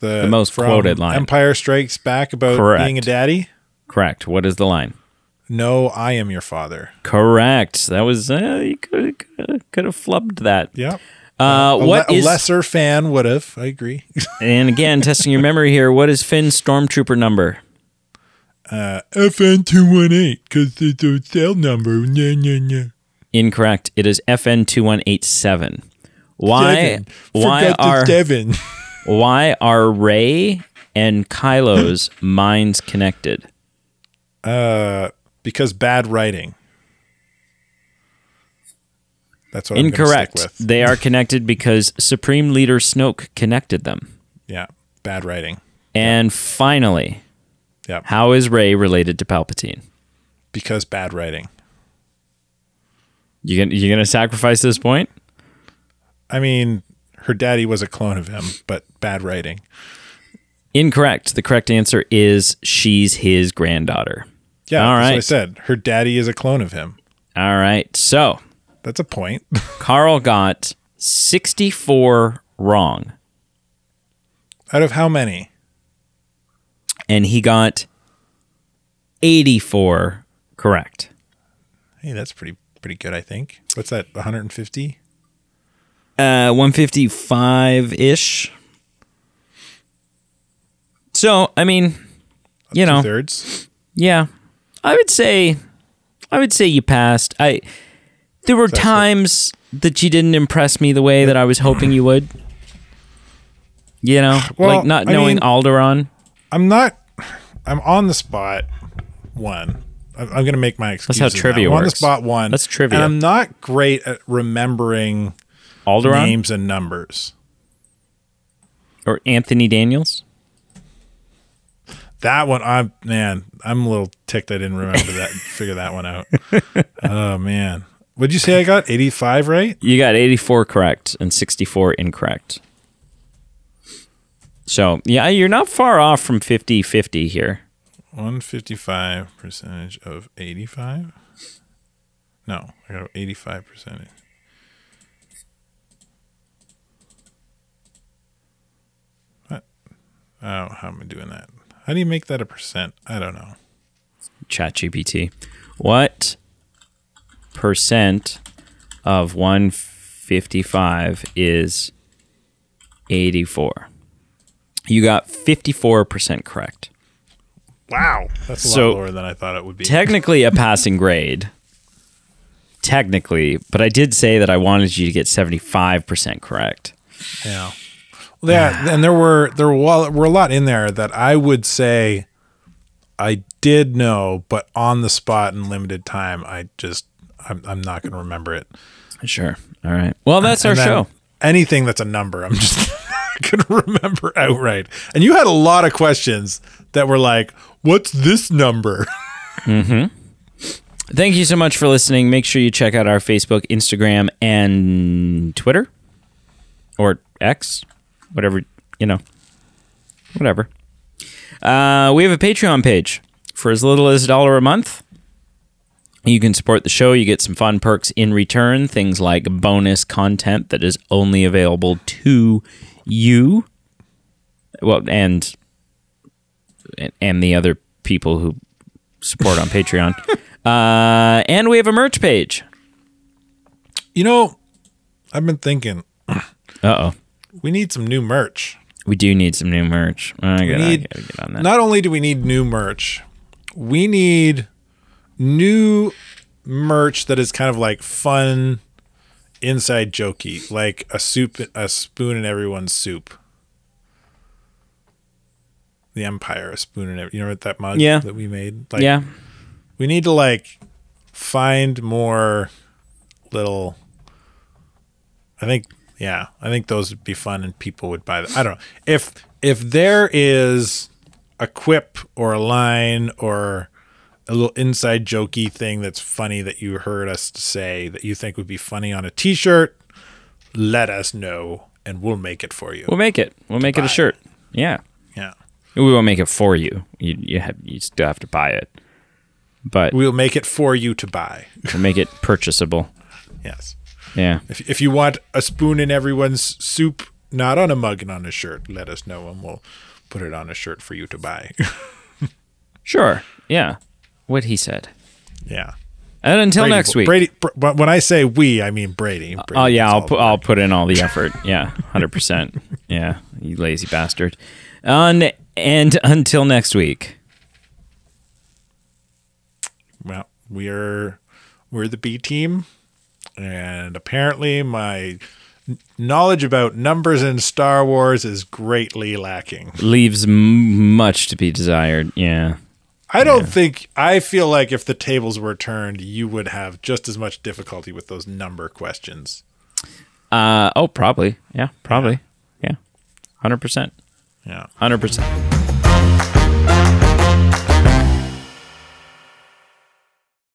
S2: the,
S1: the most quoted line.
S2: Empire Strikes Back about
S1: Correct.
S2: being a daddy.
S1: Correct. What is the line?
S2: No, I am your father.
S1: Correct. That was uh, you could could have flubbed that.
S2: Yeah.
S1: Uh,
S2: A,
S1: what
S2: le- a
S1: is
S2: lesser fan would have. I agree.
S1: and again testing your memory here? What is Finn's stormtrooper number?
S2: FN two one eight because it's a cell number. Nya, nya, nya.
S1: Incorrect. It is FN two one eight seven. Why?
S2: Seven.
S1: Why are
S2: seven.
S1: why are Rey and Kylo's minds connected?
S2: Uh, because bad writing. That's what I'm
S1: Incorrect. They are connected because Supreme Leader Snoke connected them.
S2: Yeah, bad writing.
S1: And finally,
S2: Yeah,
S1: how is Rey related to Palpatine?
S2: because bad writing.
S1: You gonna you gonna sacrifice this point?
S2: I mean, her daddy was a clone of him, but bad writing.
S1: Incorrect. The correct answer is she's his granddaughter.
S2: Yeah,
S1: All
S2: that's what I said. Her daddy is a clone of him.
S1: All right. So
S2: That's a point.
S1: Carl got 64 wrong,
S2: Out of how many?
S1: and he got 84 correct.
S2: Hey, that's pretty pretty good, I think. What's that? 150?
S1: Uh, 155 ish. So, I mean, you know,
S2: thirds.
S1: yeah, I would say, I would say you passed. I, there were
S2: That's
S1: times that you didn't impress me the way that I was hoping you would. You know,
S2: Well,
S1: like not
S2: I
S1: knowing
S2: mean-
S1: Alderaan.
S2: I'm not. I'm on the spot. One. I'm, I'm going to make my excuse.
S1: That's how trivia
S2: I'm on the spot. One.
S1: That's trivia.
S2: And I'm not great at remembering
S1: Alderaan
S2: names and numbers.
S1: or Anthony Daniels.
S2: That one, I'm man. I'm a little ticked. I didn't remember that. figure that one out. Oh man. What'd you say? I got 85 right.
S1: You got 84 correct and 64 incorrect. So, yeah, you're not far off from 50 50 here.
S2: 155 percentage of 85. No, I got 85 percentage. What? Oh, how am I doing that? How do you make that a percent? I don't know.
S1: ChatGPT. What percent of 155 is 84? You got 54% correct.
S2: Wow, that's a
S1: So-
S2: lot lower than I thought it would be.
S1: Technically a passing grade. Technically, but I did say that I wanted you to get 75% correct.
S2: Yeah. Yeah, and there were there were, were a lot in there that I would say I did know, but on the spot in limited time, I just I'm, I'm not going to remember it.
S1: Sure. All right. Well, that's our
S2: And
S1: show.
S2: Anything that's a number, I'm just to remember outright. And you had a lot of questions that were like, "What's this number?" Hmm.
S1: Thank you so much for listening. Make sure you check out our Facebook, Instagram, and Twitter or X, whatever, you know, whatever. Uh, we have a Patreon page for as little as a dollar a month. You can support the show. You get some fun perks in return, things like bonus content that is only available to you. Well, and and the other people who support on Patreon. Uh, and we have a merch page.
S2: You know, I've been thinking
S1: Uh oh.
S2: We need some new merch.
S1: We do need some new merch. I gotta, I gotta get on that.
S2: Not only do we need new merch, we need new merch that is kind of like fun, inside jokey, like a soup, a spoon in everyone's soup. The Empire, a spoon in every. You know what that mug
S1: Yeah.
S2: that we made? Like,
S1: yeah.
S2: we need to like find more little. I think yeah, I think those would be fun and people would buy them. I don't know if if there is a quip or a line or a little inside jokey thing that's funny that you heard us say that you think would be funny on a T-shirt. Let us know and we'll make it for you.
S1: We'll make it. We'll make it a shirt. Yeah.
S2: yeah,
S1: We won't make it for you. You you have you still have to buy it, but
S2: we'll make it for you to buy.
S1: we'll make it purchasable.
S2: yes.
S1: Yeah.
S2: If, if you want a spoon in everyone's soup, not on a mug and on a shirt, let us know and we'll put it on a shirt for you to buy.
S1: Sure. Yeah. What he said.
S2: yeah.
S1: And until
S2: Brady-
S1: next week.
S2: Brady. When I say we, I mean Brady. Uh, Brady
S1: Oh yeah, I'll put I'll put in all the effort. Yeah, hundred percent. Yeah, you lazy bastard. On and until next week.
S2: Well, we're we're the B team, and apparently my knowledge about numbers in Star Wars is greatly lacking.
S1: Leaves m- much to be desired. Yeah.
S2: I don't think I feel like if the tables were turned, you would have just as much difficulty with those number questions.
S1: Uh oh, probably. Yeah, probably. Yeah, hundred percent.
S2: Yeah.
S1: Hundred percent.